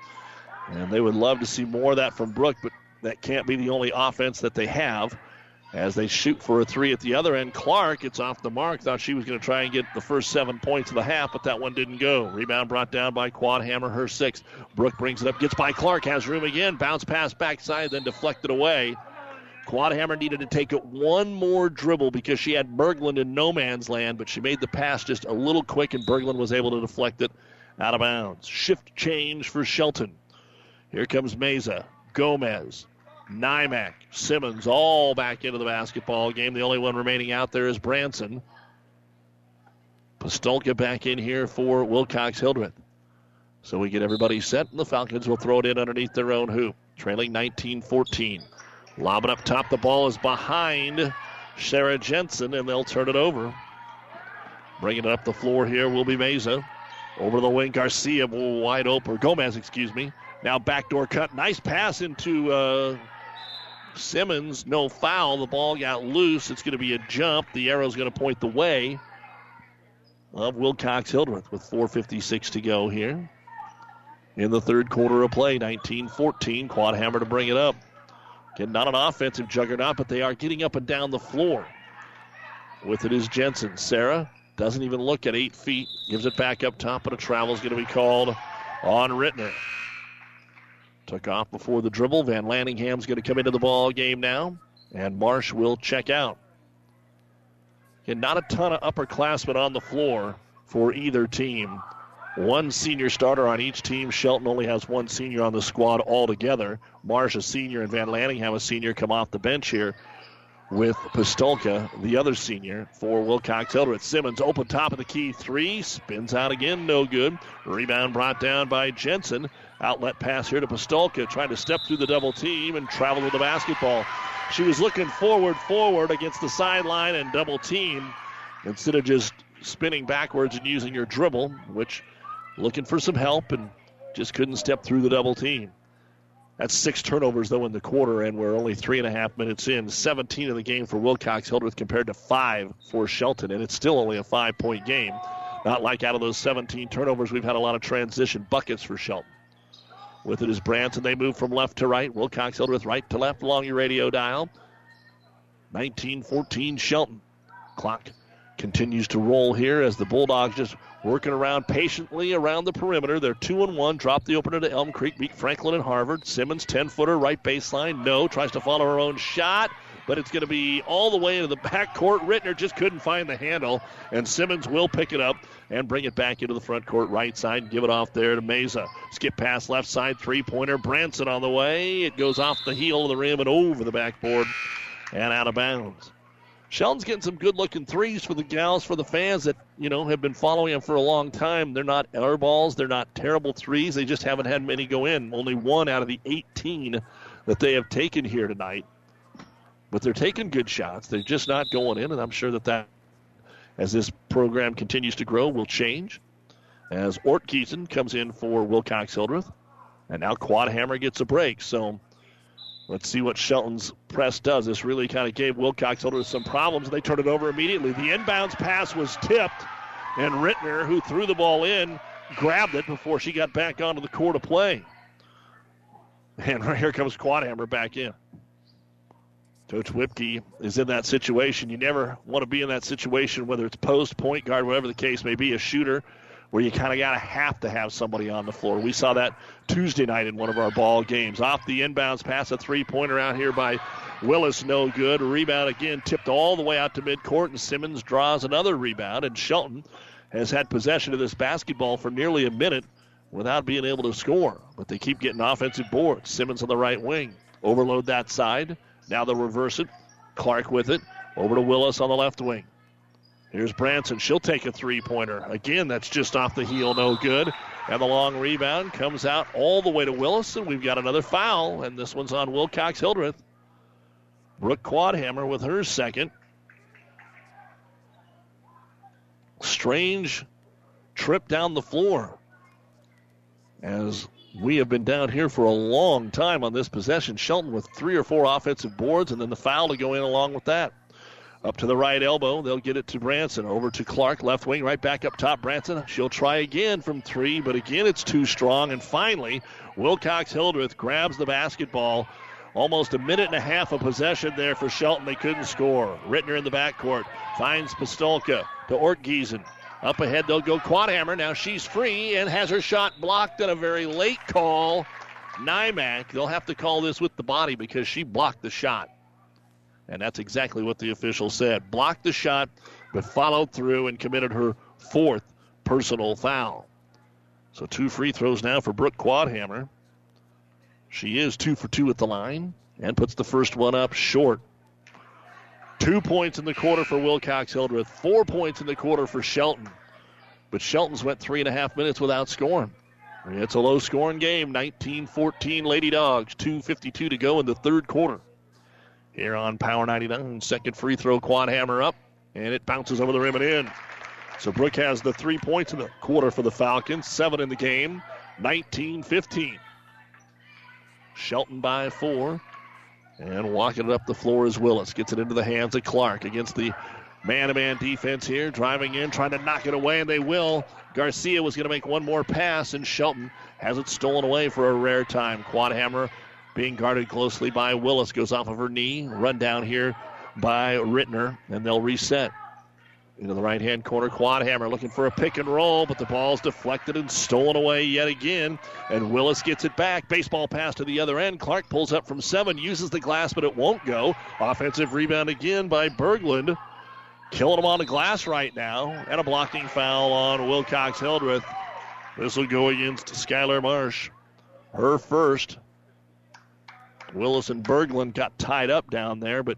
And they would love to see more of that from Brooke, but that can't be the only offense that they have. As they shoot for a three at the other end, Clark gets off the mark. Thought she was going to try and get the first seven points of the half, but that one didn't go. Rebound brought down by Quadhammer, her sixth. Brooke brings it up, gets by Clark, has room again. Bounce pass backside, then deflected away. Quadhammer needed to take it one more dribble because she had Berglund in no man's land, but she made the pass just a little quick, and Berglund was able to deflect it out of bounds. Shift change for Shelton. Here comes Meza. Gomez Nymack, Simmons, all back into the basketball game. The only one remaining out there is Branson. Pistolka back in here for Wilcox Hildreth. So we get everybody set, and the Falcons will throw it in underneath their own hoop, trailing 19 14. Lobbing up top, the ball is behind Sarah Jensen, and they'll turn it over. Bringing it up the floor here will be Meza. Over the wing, Garcia wide open. Gomez, excuse me. Now backdoor cut. Nice pass into uh, Simmons. No foul. The ball got loose. It's going to be a jump. The arrow's going to point the way of Wilcox Hildreth with 4.56 to go here in the third quarter of play. 19 14. Quadhammer to bring it up. Again, not an offensive juggernaut, but they are getting up and down the floor. With it is Jensen. Sarah doesn't even look at eight feet. Gives it back up top, but a travel is going to be called on Rittner. Took off before the dribble. Van Lanningham's going to come into the ball game now, and Marsh will check out. And not a ton of upperclassmen on the floor for either team. One senior starter on each team. Shelton only has one senior on the squad altogether. Marsh, a senior, and Van Lanningham, a senior, come off the bench here with Pistolka, the other senior for Wilcox Hildreth. Simmons open top of the key three, spins out again, no good. Rebound brought down by Jensen. Outlet pass here to Pistolka, trying to step through the double team and travel with the basketball. She was looking forward, forward against the sideline and double team instead of just spinning backwards and using your dribble, which looking for some help and just couldn't step through the double team. That's six turnovers, though, in the quarter, and we're only three and a half minutes in. 17 in the game for Wilcox Hildreth compared to five for Shelton, and it's still only a five point game. Not like out of those 17 turnovers, we've had a lot of transition buckets for Shelton. With it is Branson. They move from left to right. Wilcox Hildreth right to left along your radio dial. 1914 Shelton. Clock continues to roll here as the Bulldogs just working around patiently around the perimeter. They're two and one. Drop the opener to Elm Creek. Beat Franklin and Harvard. Simmons, 10 footer, right baseline. No. Tries to follow her own shot, but it's going to be all the way into the back court. Rittner just couldn't find the handle, and Simmons will pick it up and bring it back into the front court right side. Give it off there to Meza. Skip pass left side, three pointer. Branson on the way. It goes off the heel of the rim and over the backboard and out of bounds. Shelton's getting some good looking threes for the gals, for the fans that, you know, have been following them for a long time. They're not air balls. They're not terrible threes. They just haven't had many go in. Only one out of the 18 that they have taken here tonight. But they're taking good shots. They're just not going in, and I'm sure that that, as this program continues to grow, will change. As Ortgiesen comes in for Wilcox Hildreth. And now Quadhammer gets a break. So Let's see what Shelton's press does. This really kind of gave Wilcox Hildreth some problems. They turned it over immediately. The inbounds pass was tipped, and Rittner, who threw the ball in, grabbed it before she got back onto the court of play. And right [laughs] here comes Quadhammer back in. Coach Whipke is in that situation. You never want to be in that situation, whether it's post, point guard, whatever the case may be, a shooter where you kind of got to have to have somebody on the floor. We saw that Tuesday night in one of our ball games. Off the inbounds pass, a three pointer out here by Willis, no good. Rebound again, tipped all the way out to midcourt, and Simmons draws another rebound. And Shelton has had possession of this basketball for nearly a minute without being able to score. But they keep getting offensive boards. Simmons on the right wing. Overload that side. Now they'll reverse it. Clark with it. Over to Willis on the left wing. Here's Branson. She'll take a three pointer. Again, that's just off the heel, no good. And the long rebound comes out all the way to Willis, and we've got another foul, and this one's on Wilcox Hildreth. Brooke Quadhammer with her second. Strange trip down the floor. As we have been down here for a long time on this possession. Shelton with three or four offensive boards, and then the foul to go in along with that. Up to the right elbow. They'll get it to Branson. Over to Clark, left wing, right back up top. Branson. She'll try again from three, but again it's too strong. And finally, Wilcox Hildreth grabs the basketball. Almost a minute and a half of possession there for Shelton. They couldn't score. Rittner in the backcourt finds Pistolka to Ortgiesen. Up ahead, they'll go Quadhammer. Now she's free and has her shot blocked on a very late call. Nymack, they'll have to call this with the body because she blocked the shot. And that's exactly what the official said. Blocked the shot, but followed through and committed her fourth personal foul. So two free throws now for Brooke Quadhammer. She is two for two at the line. and puts the first one up short. Two points in the quarter for Wilcox Hildreth, four points in the quarter for Shelton. But Shelton's went three and a half minutes without scoring. It's a low scoring game, 19 14 Lady Dogs, 2.52 to go in the third quarter. Here on Power 99, second free throw, Quadhammer up, and it bounces over the rim and in. So Brooke has the three points in the quarter for the Falcons, seven in the game, 19 15. Shelton by four. And walking it up the floor is Willis. Gets it into the hands of Clark against the man to man defense here. Driving in, trying to knock it away, and they will. Garcia was going to make one more pass, and Shelton has it stolen away for a rare time. Quadhammer being guarded closely by Willis goes off of her knee. Run down here by Rittner, and they'll reset. Into the right hand corner, Quadhammer looking for a pick and roll, but the ball's deflected and stolen away yet again. And Willis gets it back. Baseball pass to the other end. Clark pulls up from seven, uses the glass, but it won't go. Offensive rebound again by Berglund. Killing him on the glass right now. And a blocking foul on Wilcox Hildreth. This will go against Skylar Marsh. Her first. Willis and Berglund got tied up down there, but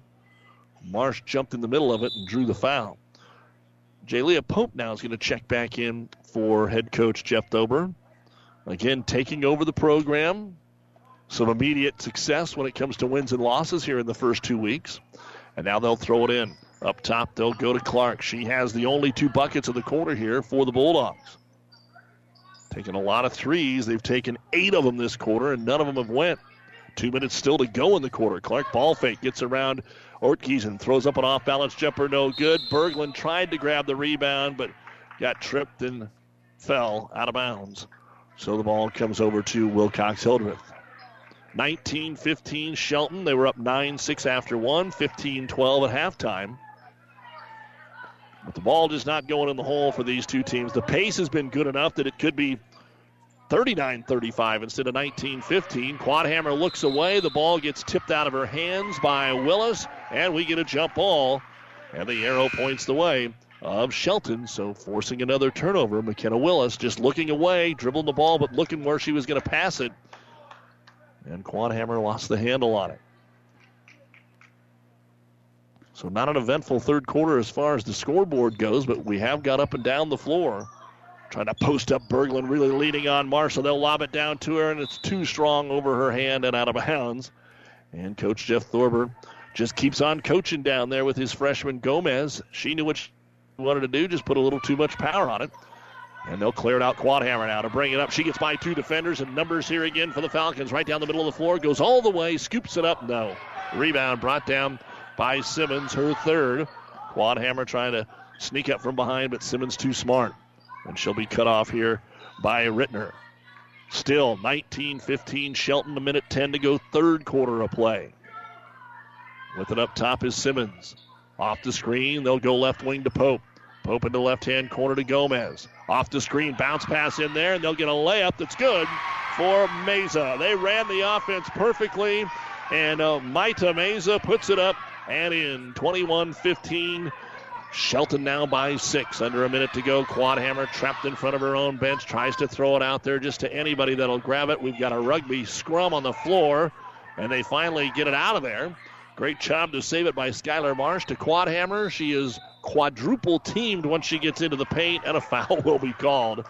Marsh jumped in the middle of it and drew the foul. Jalea Pope now is going to check back in for head coach Jeff Thober. Again, taking over the program. Some immediate success when it comes to wins and losses here in the first two weeks. And now they'll throw it in. Up top, they'll go to Clark. She has the only two buckets of the quarter here for the Bulldogs. Taking a lot of threes. They've taken eight of them this quarter, and none of them have went. Two minutes still to go in the quarter. Clark ball fake gets around Ortgiesen throws up an off balance jumper, no good. Berglund tried to grab the rebound, but got tripped and fell out of bounds. So the ball comes over to Wilcox Hildreth. 19 15 Shelton. They were up 9 6 after one, 15 12 at halftime. But the ball just not going in the hole for these two teams. The pace has been good enough that it could be 39 35 instead of 19 15. Quadhammer looks away. The ball gets tipped out of her hands by Willis, and we get a jump ball. And the arrow points the way of Shelton, so forcing another turnover. McKenna Willis just looking away, dribbling the ball, but looking where she was going to pass it. And Quadhammer lost the handle on it. So, not an eventful third quarter as far as the scoreboard goes, but we have got up and down the floor. Trying to post up Berglund, really leading on Marshall. They'll lob it down to her, and it's too strong over her hand and out of bounds. And Coach Jeff Thober just keeps on coaching down there with his freshman Gomez. She knew what she wanted to do, just put a little too much power on it. And they'll clear it out Quadhammer now to bring it up. She gets by two defenders and numbers here again for the Falcons. Right down the middle of the floor, goes all the way, scoops it up. No. Rebound brought down by Simmons, her third. Quadhammer trying to sneak up from behind, but Simmons too smart. And she'll be cut off here by Rittner. Still 19 15 Shelton, a minute 10 to go, third quarter of play. With it up top is Simmons. Off the screen, they'll go left wing to Pope. Pope into left hand corner to Gomez. Off the screen, bounce pass in there, and they'll get a layup that's good for Meza. They ran the offense perfectly, and uh, Maita Meza puts it up and in 21 15. Shelton now by six. Under a minute to go. Quadhammer trapped in front of her own bench. Tries to throw it out there just to anybody that'll grab it. We've got a rugby scrum on the floor, and they finally get it out of there. Great job to save it by Skylar Marsh to Quadhammer. She is quadruple teamed once she gets into the paint, and a foul [laughs] will be called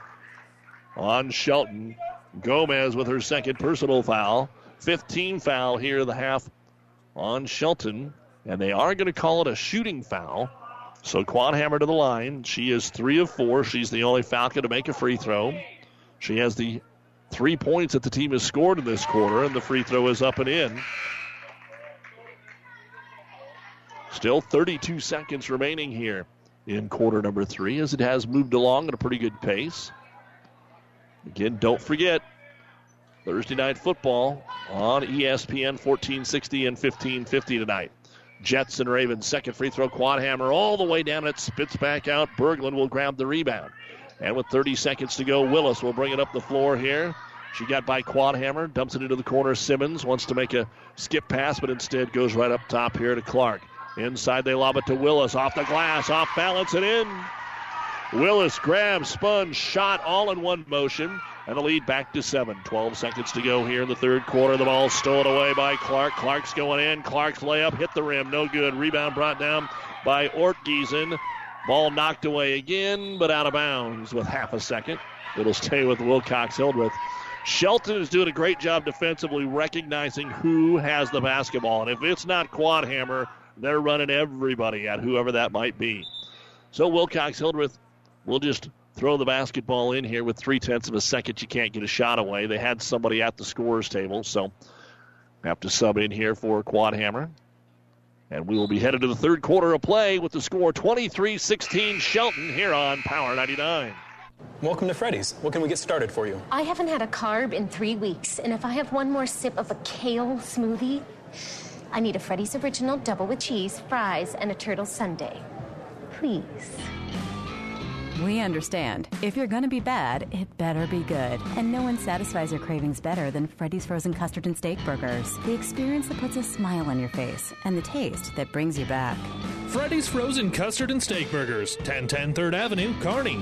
on Shelton. Gomez with her second personal foul. 15 foul here, the half on Shelton. And they are going to call it a shooting foul. So Quadhammer to the line. She is three of four. She's the only Falcon to make a free throw. She has the three points that the team has scored in this quarter, and the free throw is up and in. Still 32 seconds remaining here in quarter number three as it has moved along at a pretty good pace. Again, don't forget Thursday night football on ESPN 1460 and 1550 tonight. Jets and Ravens, second free throw, Quadhammer all the way down. It spits back out. Berglund will grab the rebound. And with 30 seconds to go, Willis will bring it up the floor here. She got by Quadhammer, dumps it into the corner. Simmons wants to make a skip pass, but instead goes right up top here to Clark. Inside, they lob it to Willis. Off the glass, off balance, and in. Willis grabs, spun, shot all in one motion. And the lead back to seven. 12 seconds to go here in the third quarter. The ball stolen away by Clark. Clark's going in. Clark's layup hit the rim. No good. Rebound brought down by Ortgiesen. Ball knocked away again, but out of bounds with half a second. It'll stay with Wilcox Hildreth. Shelton is doing a great job defensively recognizing who has the basketball. And if it's not Quadhammer, they're running everybody at whoever that might be. So Wilcox Hildreth will just throw the basketball in here with three tenths of a second. You can't get a shot away. They had somebody at the scorer's table, so have to sub in here for Quadhammer. And we will be headed to the third quarter of play with the score 23 16 Shelton here on Power 99. Welcome to Freddy's. What can we get started for you? I haven't had a carb in three weeks, and if I have one more sip of a kale smoothie, I need a Freddy's Original double with cheese, fries, and a turtle sundae. Please. We understand. If you're gonna be bad, it better be good. And no one satisfies your cravings better than Freddy's Frozen Custard and Steak Burgers. The experience that puts a smile on your face and the taste that brings you back. Freddy's Frozen Custard and Steak Burgers, 1010 3rd Avenue, Kearney.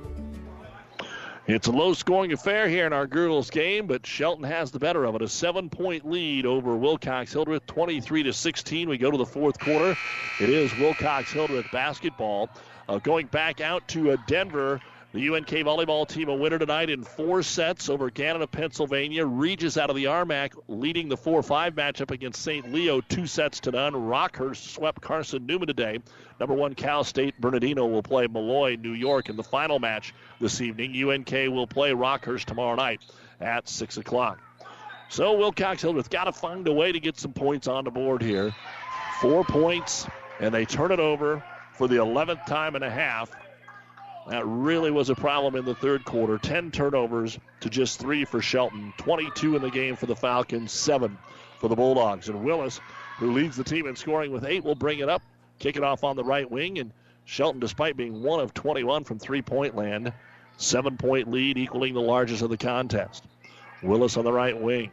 It's a low scoring affair here in our girls game, but Shelton has the better of it. A seven point lead over Wilcox Hildreth, 23 to 16. We go to the fourth quarter. It is Wilcox Hildreth basketball. Uh, going back out to uh, Denver. The UNK volleyball team a winner tonight in four sets over of Pennsylvania. Regis out of the RMAC leading the 4-5 matchup against St. Leo, two sets to none. Rockhurst swept Carson Newman today. Number one Cal State Bernardino will play Molloy, New York in the final match this evening. UNK will play Rockhurst tomorrow night at 6 o'clock. So Wilcox Hildreth got to find a way to get some points on the board here. Four points, and they turn it over for the 11th time and a half. That really was a problem in the third quarter. 10 turnovers to just three for Shelton. 22 in the game for the Falcons, seven for the Bulldogs. And Willis, who leads the team in scoring with eight, will bring it up, kick it off on the right wing. And Shelton, despite being one of 21 from three point land, seven point lead, equaling the largest of the contest. Willis on the right wing.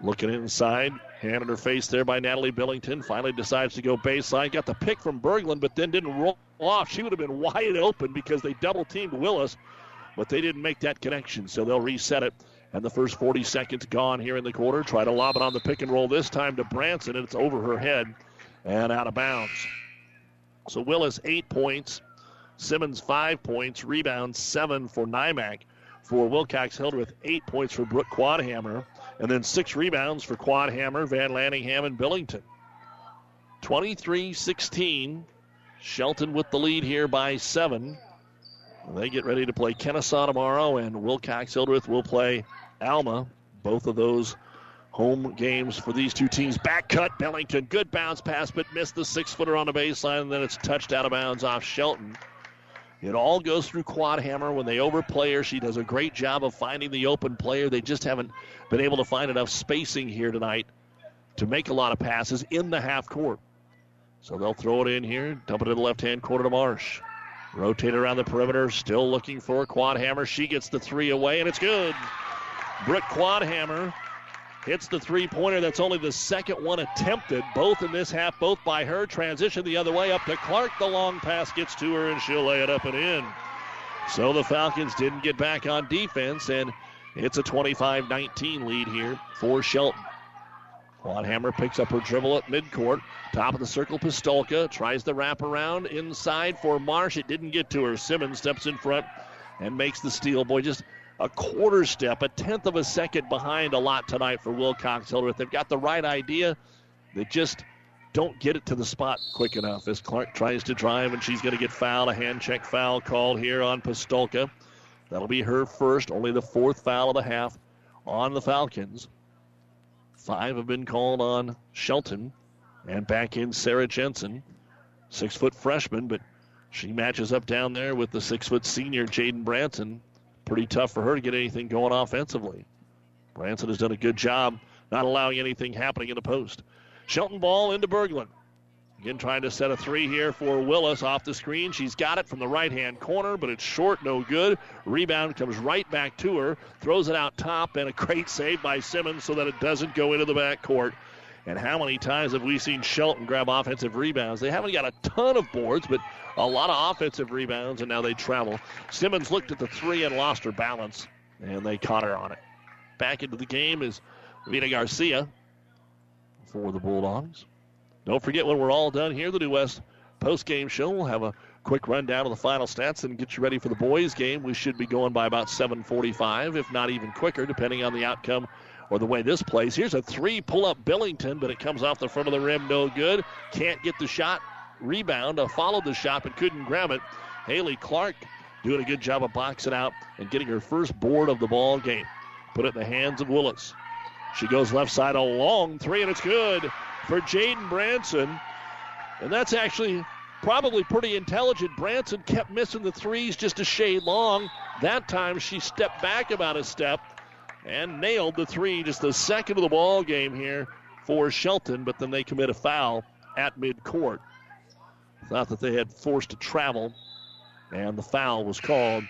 Looking inside, hand in her face there by Natalie Billington. Finally decides to go baseline. Got the pick from Berglund, but then didn't roll off. She would have been wide open because they double teamed Willis, but they didn't make that connection. So they'll reset it. And the first 40 seconds gone here in the quarter. Try to lob it on the pick and roll this time to Branson, and it's over her head and out of bounds. So Willis, eight points. Simmons, five points. Rebound, seven for Nymack. For Wilcox Hildreth, eight points for Brooke Quadhammer. And then six rebounds for Quadhammer, Van Lanningham, and Billington. 23 16. Shelton with the lead here by seven. They get ready to play Kenesaw tomorrow, and Wilcox Hildreth will play Alma. Both of those home games for these two teams. Back cut, Billington. Good bounce pass, but missed the six footer on the baseline, and then it's touched out of bounds off Shelton. It all goes through Quadhammer when they overplay her. She does a great job of finding the open player. They just haven't been able to find enough spacing here tonight to make a lot of passes in the half court. So they'll throw it in here, dump it in the left hand corner to Marsh. Rotate around the perimeter, still looking for Quadhammer. She gets the three away, and it's good. Brooke Quadhammer hits the three pointer. That's only the second one attempted, both in this half, both by her. Transition the other way up to Clark. The long pass gets to her, and she'll lay it up and in. So the Falcons didn't get back on defense, and it's a 25 19 lead here for Shelton. Quadhammer picks up her dribble at midcourt. Top of the circle, Pistolka tries the wrap around inside for Marsh. It didn't get to her. Simmons steps in front and makes the steal. Boy, just a quarter step, a tenth of a second behind a lot tonight for Wilcox Hildreth. They've got the right idea. They just don't get it to the spot quick enough as Clark tries to drive and she's going to get fouled. A hand check foul called here on Pistolka. That'll be her first, only the fourth foul of the half on the Falcons. Five have been called on Shelton. And back in Sarah Jensen, six foot freshman, but she matches up down there with the six foot senior Jaden Branson. Pretty tough for her to get anything going offensively. Branson has done a good job not allowing anything happening in the post. Shelton ball into Berglund. Again, trying to set a three here for Willis off the screen. She's got it from the right hand corner, but it's short, no good. Rebound comes right back to her, throws it out top, and a great save by Simmons so that it doesn't go into the back court. And how many times have we seen Shelton grab offensive rebounds? They haven't got a ton of boards, but a lot of offensive rebounds, and now they travel. Simmons looked at the three and lost her balance, and they caught her on it. Back into the game is Vita Garcia for the Bulldogs. Don't forget when we're all done here, the New West post game show. We'll have a quick rundown of the final stats and get you ready for the boys game. We should be going by about 7:45, if not even quicker, depending on the outcome or the way this plays. Here's a three pull up Billington, but it comes off the front of the rim, no good. Can't get the shot. Rebound, uh, followed the shot but couldn't grab it. Haley Clark doing a good job of boxing out and getting her first board of the ball game. Put it in the hands of Willis. She goes left side a long three, and it's good for Jaden Branson. And that's actually probably pretty intelligent. Branson kept missing the threes just a shade long. That time she stepped back about a step and nailed the three, just the second of the ball game here for Shelton, but then they commit a foul at midcourt. Thought that they had forced to travel, and the foul was called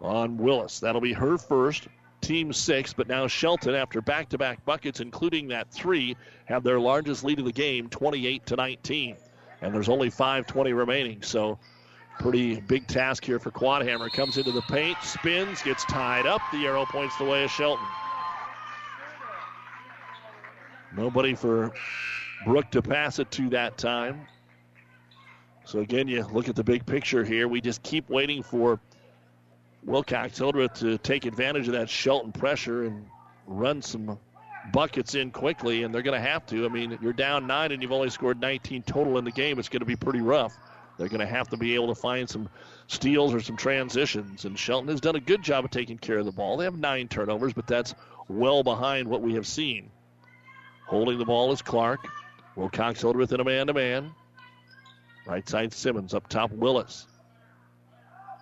on Willis. That'll be her first team six, but now Shelton, after back-to-back buckets, including that three, have their largest lead of the game, 28 to 19, and there's only 5:20 remaining. So, pretty big task here for Quadhammer. Comes into the paint, spins, gets tied up. The arrow points the way of Shelton. Nobody for Brooke to pass it to that time. So again, you look at the big picture here. We just keep waiting for Wilcox Hildreth to take advantage of that Shelton pressure and run some buckets in quickly, and they're going to have to. I mean, you're down nine and you've only scored 19 total in the game. It's going to be pretty rough. They're going to have to be able to find some steals or some transitions, and Shelton has done a good job of taking care of the ball. They have nine turnovers, but that's well behind what we have seen. Holding the ball is Clark. Wilcox Hildreth in a man to man. Right side Simmons up top Willis.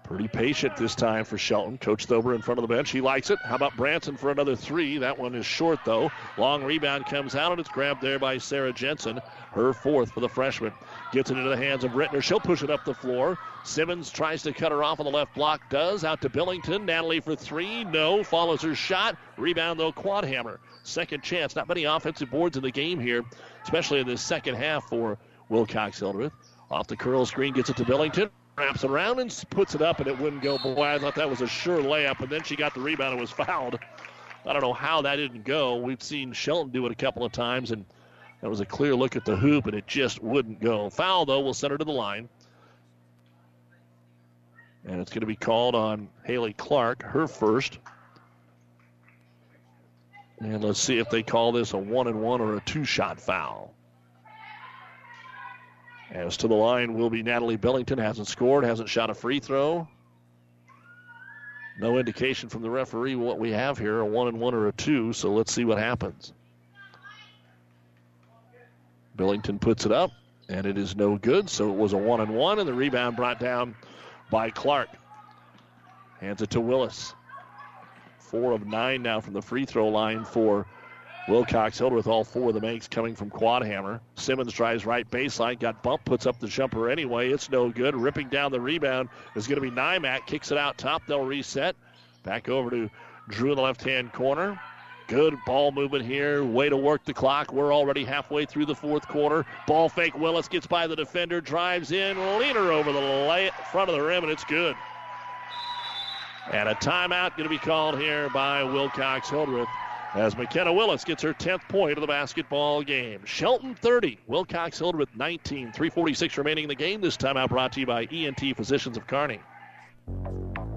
Pretty patient this time for Shelton. Coach Thober in front of the bench. He likes it. How about Branson for another three? That one is short, though. Long rebound comes out, and it's grabbed there by Sarah Jensen. Her fourth for the freshman. Gets it into the hands of Rittner. She'll push it up the floor. Simmons tries to cut her off on the left block. Does. Out to Billington. Natalie for three. No. Follows her shot. Rebound, though, Quadhammer. Second chance. Not many offensive boards in the game here, especially in this second half for Wilcox Hildreth. Off the curl screen, gets it to Billington wraps around and puts it up, and it wouldn't go. Boy, I thought that was a sure layup, and then she got the rebound and was fouled. I don't know how that didn't go. We've seen Shelton do it a couple of times, and that was a clear look at the hoop, and it just wouldn't go. Foul, though, will send her to the line. And it's going to be called on Haley Clark, her first. And let's see if they call this a one and one or a two shot foul. As to the line will be Natalie Billington. Hasn't scored, hasn't shot a free throw. No indication from the referee what we have here a one and one or a two, so let's see what happens. Billington puts it up, and it is no good, so it was a one and one, and the rebound brought down by Clark. Hands it to Willis. Four of nine now from the free throw line for Wilcox Hildreth all four of the makes coming from Quadhammer. Simmons drives right baseline, got bumped, puts up the jumper anyway. It's no good. Ripping down the rebound is going to be Nymack. Kicks it out top. They'll reset. Back over to Drew in the left hand corner. Good ball movement here. Way to work the clock. We're already halfway through the fourth quarter. Ball fake. Willis gets by the defender, drives in, leaner over the lay- front of the rim, and it's good. And a timeout going to be called here by Wilcox Hildreth as McKenna Willis gets her 10th point of the basketball game. Shelton 30, Wilcox Hildreth 19. 346 remaining in the game. This timeout brought to you by ENT Physicians of Kearney.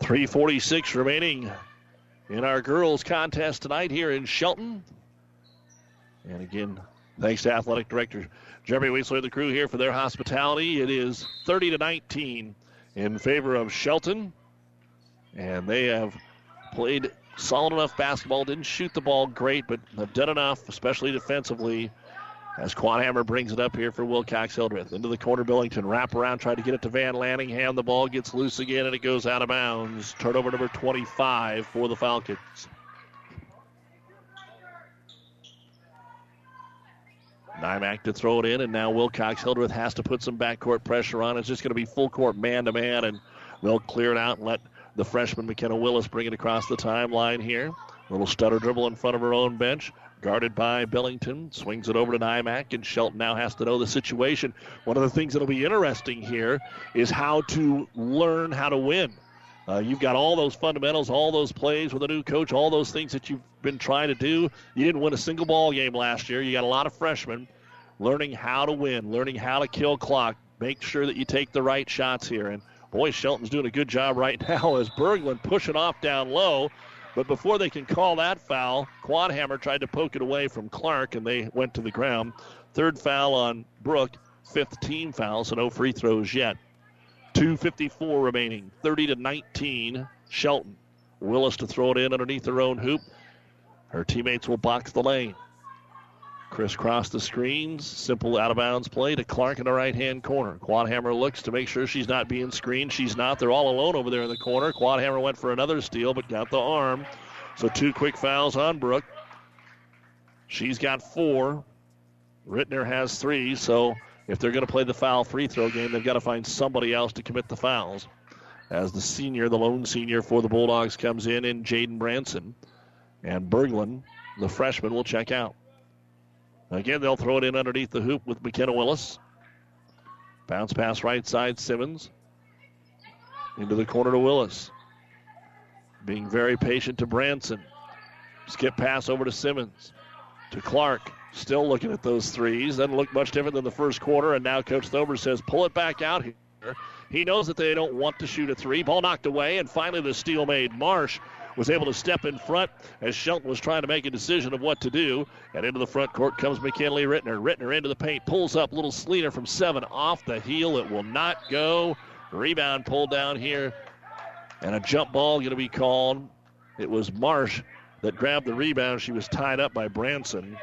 346 remaining in our girls contest tonight here in Shelton. And again, thanks to athletic director Jeremy Weisler, the crew here for their hospitality. It is 30 to 19 in favor of Shelton. And they have played solid enough basketball. Didn't shoot the ball great, but have done enough, especially defensively, as Quadhammer brings it up here for Wilcox Hildreth. Into the corner, Billington. Wrap around, try to get it to Van Lanningham. The ball gets loose again and it goes out of bounds. Turnover number 25 for the Falcons. Nymack to throw it in, and now Wilcox Hildreth has to put some backcourt pressure on. It's just going to be full court man to man, and they'll clear it out and let the freshman McKenna Willis bring it across the timeline here. Little stutter dribble in front of her own bench. Guarded by Billington. Swings it over to Nymack, and Shelton now has to know the situation. One of the things that'll be interesting here is how to learn how to win. Uh, you've got all those fundamentals, all those plays with a new coach, all those things that you've been trying to do. You didn't win a single ball game last year. You got a lot of freshmen learning how to win, learning how to kill clock, make sure that you take the right shots here. And boy, Shelton's doing a good job right [laughs] now as Berglund pushing off down low. But before they can call that foul, Quadhammer tried to poke it away from Clark, and they went to the ground. Third foul on Brooke, fifth team foul, so no free throws yet. 2.54 remaining, 30 to 19. Shelton. Willis to throw it in underneath their own hoop. Her teammates will box the lane. Crisscross the screens. Simple out of bounds play to Clark in the right hand corner. Quadhammer looks to make sure she's not being screened. She's not. They're all alone over there in the corner. Quadhammer went for another steal but got the arm. So two quick fouls on Brooke. She's got four. Rittner has three. So if they're going to play the foul free throw game, they've got to find somebody else to commit the fouls. As the senior, the lone senior for the Bulldogs, comes in in Jaden Branson. And Berglund, the freshman, will check out. Again, they'll throw it in underneath the hoop with McKenna Willis. Bounce pass right side, Simmons. Into the corner to Willis. Being very patient to Branson. Skip pass over to Simmons. To Clark. Still looking at those threes. Doesn't look much different than the first quarter. And now Coach Thober says, pull it back out here. He knows that they don't want to shoot a three. Ball knocked away. And finally, the steal made. Marsh was able to step in front as Shelton was trying to make a decision of what to do. And into the front court comes McKinley Rittner. Rittner into the paint, pulls up little Sleeter from seven off the heel. It will not go. Rebound pulled down here. And a jump ball going to be called. It was Marsh that grabbed the rebound. She was tied up by Branson.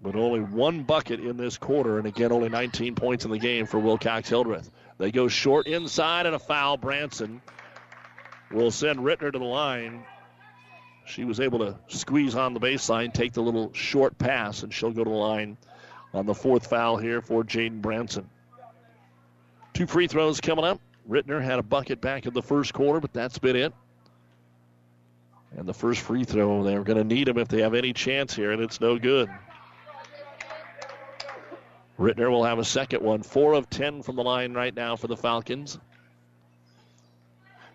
But only one bucket in this quarter, and again, only 19 points in the game for Wilcox Hildreth. They go short inside and a foul. Branson will send Rittner to the line. She was able to squeeze on the baseline, take the little short pass, and she'll go to the line on the fourth foul here for Jaden Branson. Two free throws coming up. Rittner had a bucket back in the first quarter, but that's been it. And the first free throw, they're going to need them if they have any chance here, and it's no good. Rittner will have a second one. Four of ten from the line right now for the Falcons.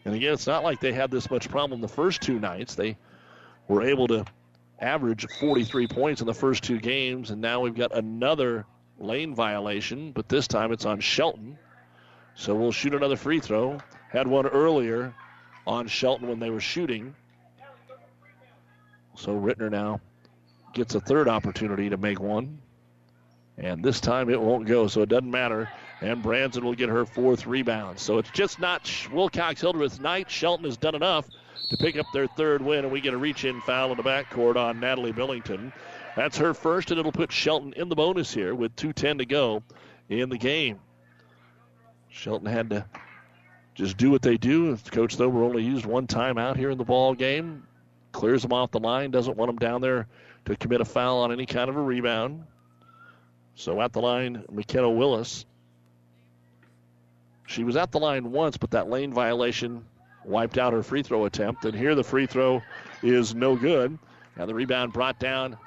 And again, it's not like they had this much problem the first two nights. They were able to average 43 points in the first two games, and now we've got another lane violation, but this time it's on Shelton. So we'll shoot another free throw. Had one earlier on Shelton when they were shooting. So Rittner now gets a third opportunity to make one. And this time it won't go, so it doesn't matter. And Branson will get her fourth rebound. So it's just not Wilcox Hildreth's night. Shelton has done enough to pick up their third win, and we get a reach in foul in the backcourt on Natalie Billington. That's her first, and it'll put Shelton in the bonus here with 2.10 to go in the game. Shelton had to just do what they do. Coach Thober only used one timeout here in the ball game. Clears them off the line, doesn't want them down there to commit a foul on any kind of a rebound. So at the line, McKenna Willis. She was at the line once, but that lane violation wiped out her free throw attempt. And here the free throw is no good. And the rebound brought down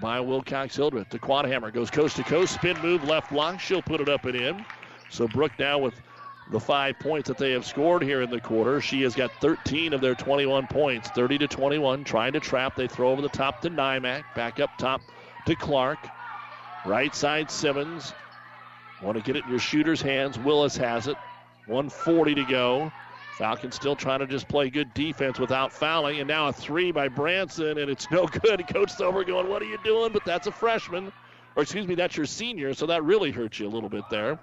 by Wilcox Hildreth. The Quadhammer goes coast to coast, spin move, left block. She'll put it up and in. So Brooke now with the five points that they have scored here in the quarter. She has got 13 of their 21 points, 30 to 21. Trying to trap. They throw over the top to Nymack. Back up top to Clark. Right side Simmons. Want to get it in your shooter's hands. Willis has it. 140 to go. Falcons still trying to just play good defense without fouling. And now a three by Branson, and it's no good. [laughs] Coach Silver going, What are you doing? But that's a freshman. Or excuse me, that's your senior, so that really hurts you a little bit there.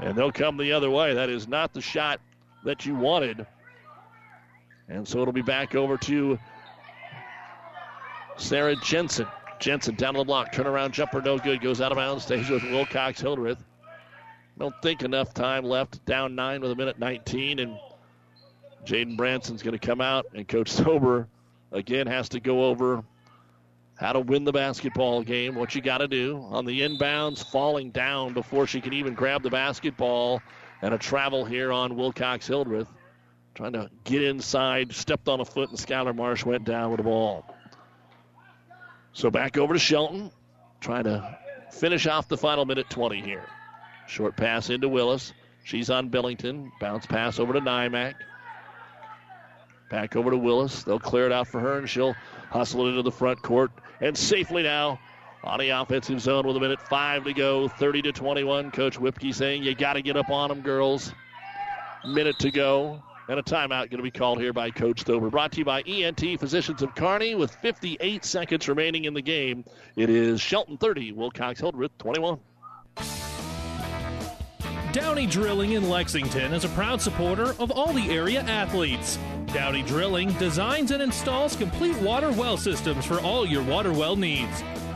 And they'll come the other way. That is not the shot that you wanted. And so it'll be back over to Sarah Jensen. Jensen down to the block. Turnaround jumper, no good. Goes out of bounds. Stays with Wilcox Hildreth. Don't think enough time left. Down nine with a minute 19. And Jaden Branson's going to come out. And Coach Thober again has to go over how to win the basketball game, what you got to do. On the inbounds, falling down before she can even grab the basketball. And a travel here on Wilcox Hildreth. Trying to get inside, stepped on a foot, and Skylar Marsh went down with the ball. So back over to Shelton, trying to finish off the final minute 20 here. Short pass into Willis. She's on Billington. Bounce pass over to Nymack. Back over to Willis. They'll clear it out for her, and she'll hustle it into the front court. And safely now on the offensive zone with a minute five to go, 30 to 21. Coach Whipke saying, You got to get up on them, girls. Minute to go. And a timeout going to be called here by Coach Thober. Brought to you by ENT Physicians of Kearney with 58 seconds remaining in the game. It is Shelton 30, Wilcox Hildreth 21. Downey Drilling in Lexington is a proud supporter of all the area athletes. Downey Drilling designs and installs complete water well systems for all your water well needs.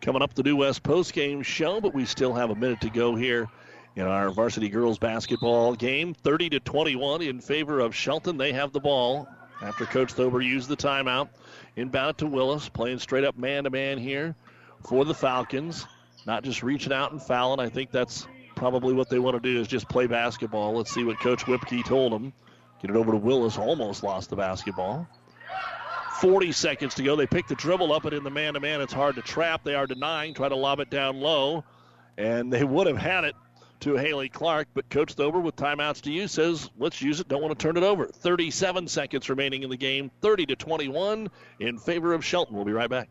Coming up, the New West postgame show, but we still have a minute to go here in our varsity girls basketball game. 30 to 21 in favor of Shelton. They have the ball after Coach Thober used the timeout. Inbound to Willis, playing straight up man to man here for the Falcons. Not just reaching out and fouling. I think that's probably what they want to do is just play basketball. Let's see what Coach Whipke told them. Get it over to Willis. Almost lost the basketball. 40 seconds to go. They pick the dribble up, and in the man to man, it's hard to trap. They are denying, try to lob it down low, and they would have had it to Haley Clark, but Coach Thober, with timeouts to use, says, let's use it, don't want to turn it over. 37 seconds remaining in the game, 30 to 21 in favor of Shelton. We'll be right back.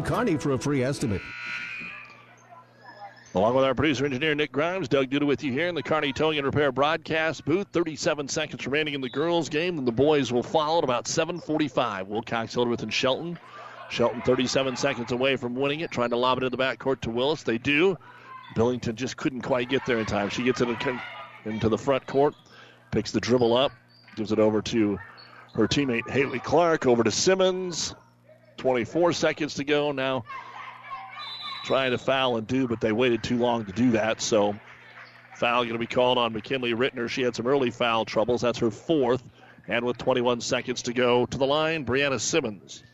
Kearney for a free estimate. Along with our producer engineer Nick Grimes, Doug Duda with you here in the Kearney Towing and Repair broadcast booth. 37 seconds remaining in the girls' game, and the boys will follow at about 7:45. Wilcox Hildreth and Shelton. Shelton 37 seconds away from winning it, trying to lob it in the backcourt to Willis. They do. Billington just couldn't quite get there in time. She gets it into the front court, picks the dribble up, gives it over to her teammate Haley Clark, over to Simmons. 24 seconds to go now. Trying to foul and do, but they waited too long to do that. So, foul going to be called on McKinley Rittner. She had some early foul troubles. That's her fourth. And with 21 seconds to go to the line, Brianna Simmons.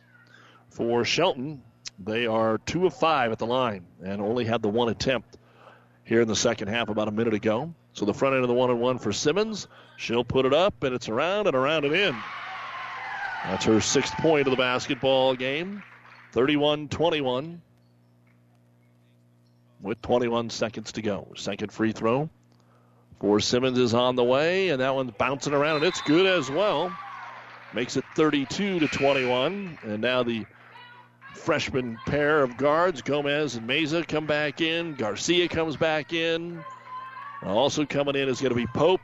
For Shelton, They are two of five at the line and only had the one attempt here in the second half about a minute ago. So the front end of the one and one for Simmons. She'll put it up and it's around and around and in. That's her sixth point of the basketball game. 31 21 with 21 seconds to go. Second free throw for Simmons is on the way, and that one's bouncing around, and it's good as well. Makes it 32 to 21, and now the freshman pair of guards, Gomez and Meza, come back in. Garcia comes back in. Also coming in is going to be Pope.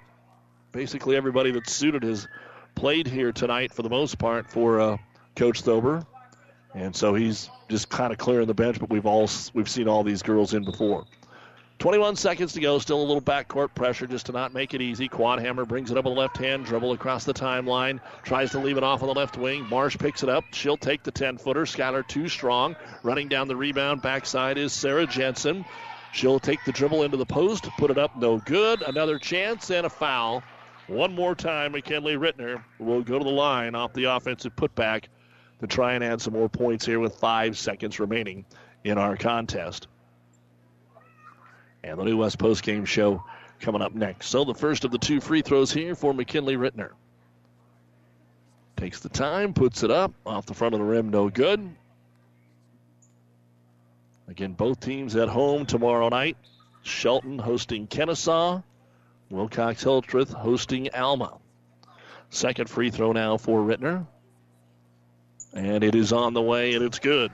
Basically, everybody that's suited has played here tonight for the most part for uh, Coach Thober, and so he's just kind of clearing the bench. But we've all we've seen all these girls in before. 21 seconds to go. Still a little backcourt pressure just to not make it easy. Quadhammer brings it up with a left hand, dribble across the timeline, tries to leave it off on the left wing. Marsh picks it up. She'll take the 10 footer. Skylar too strong. Running down the rebound. Backside is Sarah Jensen. She'll take the dribble into the post, put it up, no good. Another chance and a foul. One more time, McKinley Rittner will go to the line off the offensive putback to try and add some more points here with five seconds remaining in our contest. And the New West Post game show coming up next. So the first of the two free throws here for McKinley Rittner. Takes the time, puts it up off the front of the rim, no good. Again, both teams at home tomorrow night. Shelton hosting Kenesaw. Wilcox Hildreth hosting Alma. Second free throw now for Rittner. And it is on the way, and it's good.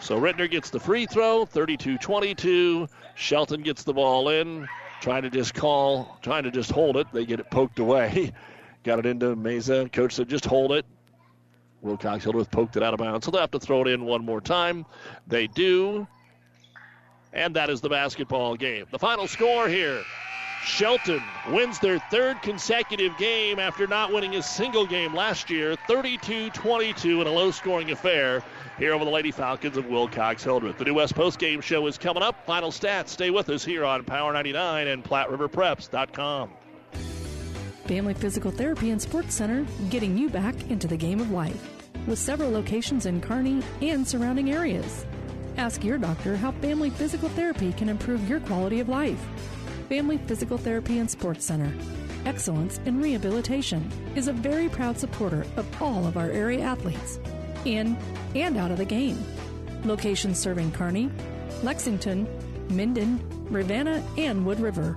So Rittner gets the free throw, 32 22. Shelton gets the ball in, trying to just call, trying to just hold it. They get it poked away. [laughs] Got it into Meza. Coach said, just hold it. Wilcox Hildreth poked it out of bounds, so they'll have to throw it in one more time. They do. And that is the basketball game. The final score here Shelton wins their third consecutive game after not winning a single game last year, 32 22 in a low scoring affair here over the Lady Falcons of Wilcox Hildreth. The New West Post Game Show is coming up. Final stats. Stay with us here on Power 99 and PlatteRiverPreps.com. Family Physical Therapy and Sports Center, getting you back into the game of life. With several locations in Kearney and surrounding areas. Ask your doctor how Family Physical Therapy can improve your quality of life. Family Physical Therapy and Sports Center. Excellence in Rehabilitation is a very proud supporter of all of our area athletes, in and out of the game. Locations serving Kearney, Lexington, Minden, Ravenna, and Wood River.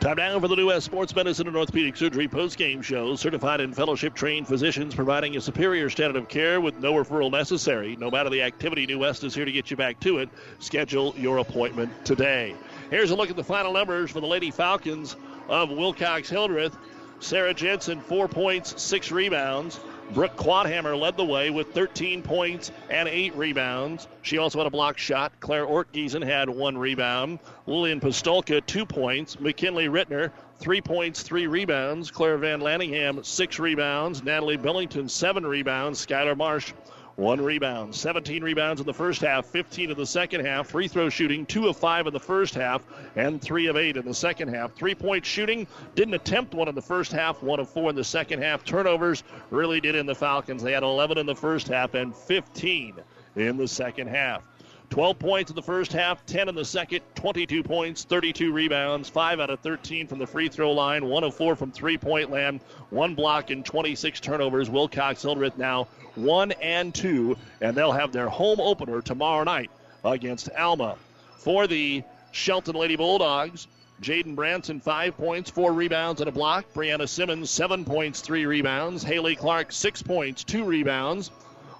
Time now for the New West Sports Medicine and Orthopedic Surgery post-game show. Certified and fellowship trained physicians providing a superior standard of care with no referral necessary. No matter the activity, New West is here to get you back to it. Schedule your appointment today. Here's a look at the final numbers for the Lady Falcons of Wilcox Hildreth. Sarah Jensen, four points, six rebounds. Brooke Quadhammer led the way with 13 points and eight rebounds. She also had a block shot. Claire Ortgiesen had one rebound. Lillian Pistolka, two points. McKinley Rittner, three points, three rebounds. Claire Van Lanningham, six rebounds. Natalie Billington, seven rebounds. Skylar Marsh, one rebound. 17 rebounds in the first half, 15 in the second half. Free throw shooting, two of five in the first half, and three of eight in the second half. Three point shooting, didn't attempt one in the first half, one of four in the second half. Turnovers really did in the Falcons. They had 11 in the first half and 15 in the second half. 12 points in the first half, 10 in the second, 22 points, 32 rebounds, 5 out of 13 from the free throw line, 1 of 4 from three point land, 1 block, and 26 turnovers. Wilcox Hildreth now 1 and 2, and they'll have their home opener tomorrow night against Alma. For the Shelton Lady Bulldogs, Jaden Branson, five points, four rebounds, and a block. Brianna Simmons, seven points, three rebounds. Haley Clark, six points, two rebounds.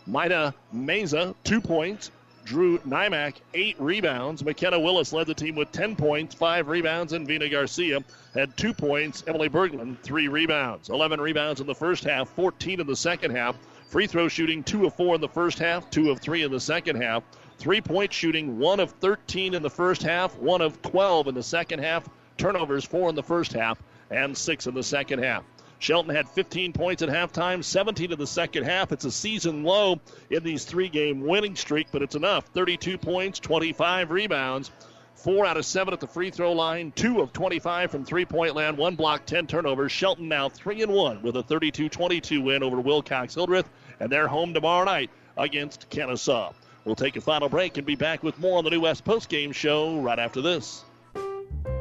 Maida Meza, two points. Drew Nymack, eight rebounds. McKenna Willis led the team with 10 points, five rebounds, and Vina Garcia had two points. Emily Berglund, three rebounds. 11 rebounds in the first half, 14 in the second half. Free throw shooting, two of four in the first half, two of three in the second half. Three point shooting, one of 13 in the first half, one of 12 in the second half. Turnovers, four in the first half, and six in the second half. Shelton had 15 points at halftime, 17 in the second half. It's a season low in these three game winning streak, but it's enough. 32 points, 25 rebounds. Four out of seven at the free throw line, two of 25 from three point land, one block, 10 turnovers. Shelton now 3 and 1 with a 32 22 win over Wilcox Hildreth, and they're home tomorrow night against Kenesaw. We'll take a final break and be back with more on the New West Post Game Show right after this.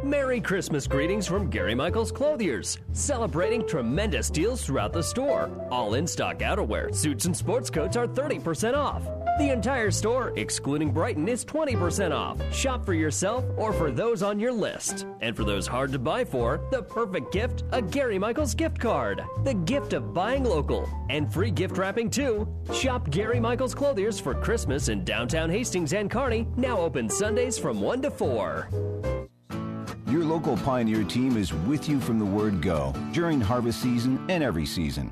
Merry Christmas greetings from Gary Michaels Clothiers, celebrating tremendous deals throughout the store. All in stock outerwear, suits, and sports coats are 30% off. The entire store, excluding Brighton, is 20% off. Shop for yourself or for those on your list. And for those hard to buy for, the perfect gift a Gary Michaels gift card. The gift of buying local. And free gift wrapping too. Shop Gary Michaels Clothiers for Christmas in downtown Hastings and Kearney, now open Sundays from 1 to 4. Your local Pioneer team is with you from the word go during harvest season and every season.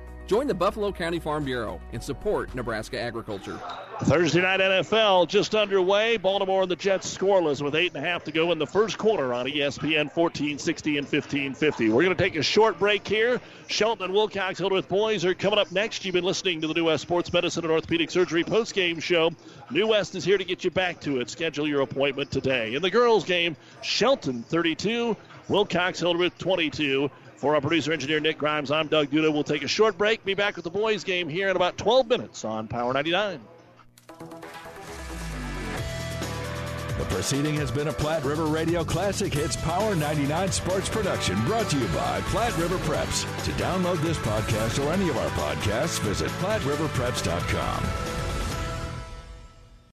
Join the Buffalo County Farm Bureau and support Nebraska agriculture. Thursday night NFL just underway. Baltimore and the Jets scoreless with eight and a half to go in the first quarter on ESPN 1460 and 1550. We're going to take a short break here. Shelton and Wilcox Hildreth boys are coming up next. You've been listening to the New West Sports Medicine and Orthopedic Surgery post-game show. New West is here to get you back to it. Schedule your appointment today. In the girls' game, Shelton 32, Wilcox Hildreth 22. For our producer engineer Nick Grimes, I'm Doug Duda. We'll take a short break. Be back with the boys' game here in about 12 minutes on Power 99. The proceeding has been a Platte River Radio Classic Hits Power 99 sports production brought to you by Platte River Preps. To download this podcast or any of our podcasts, visit PlatteRiverPreps.com.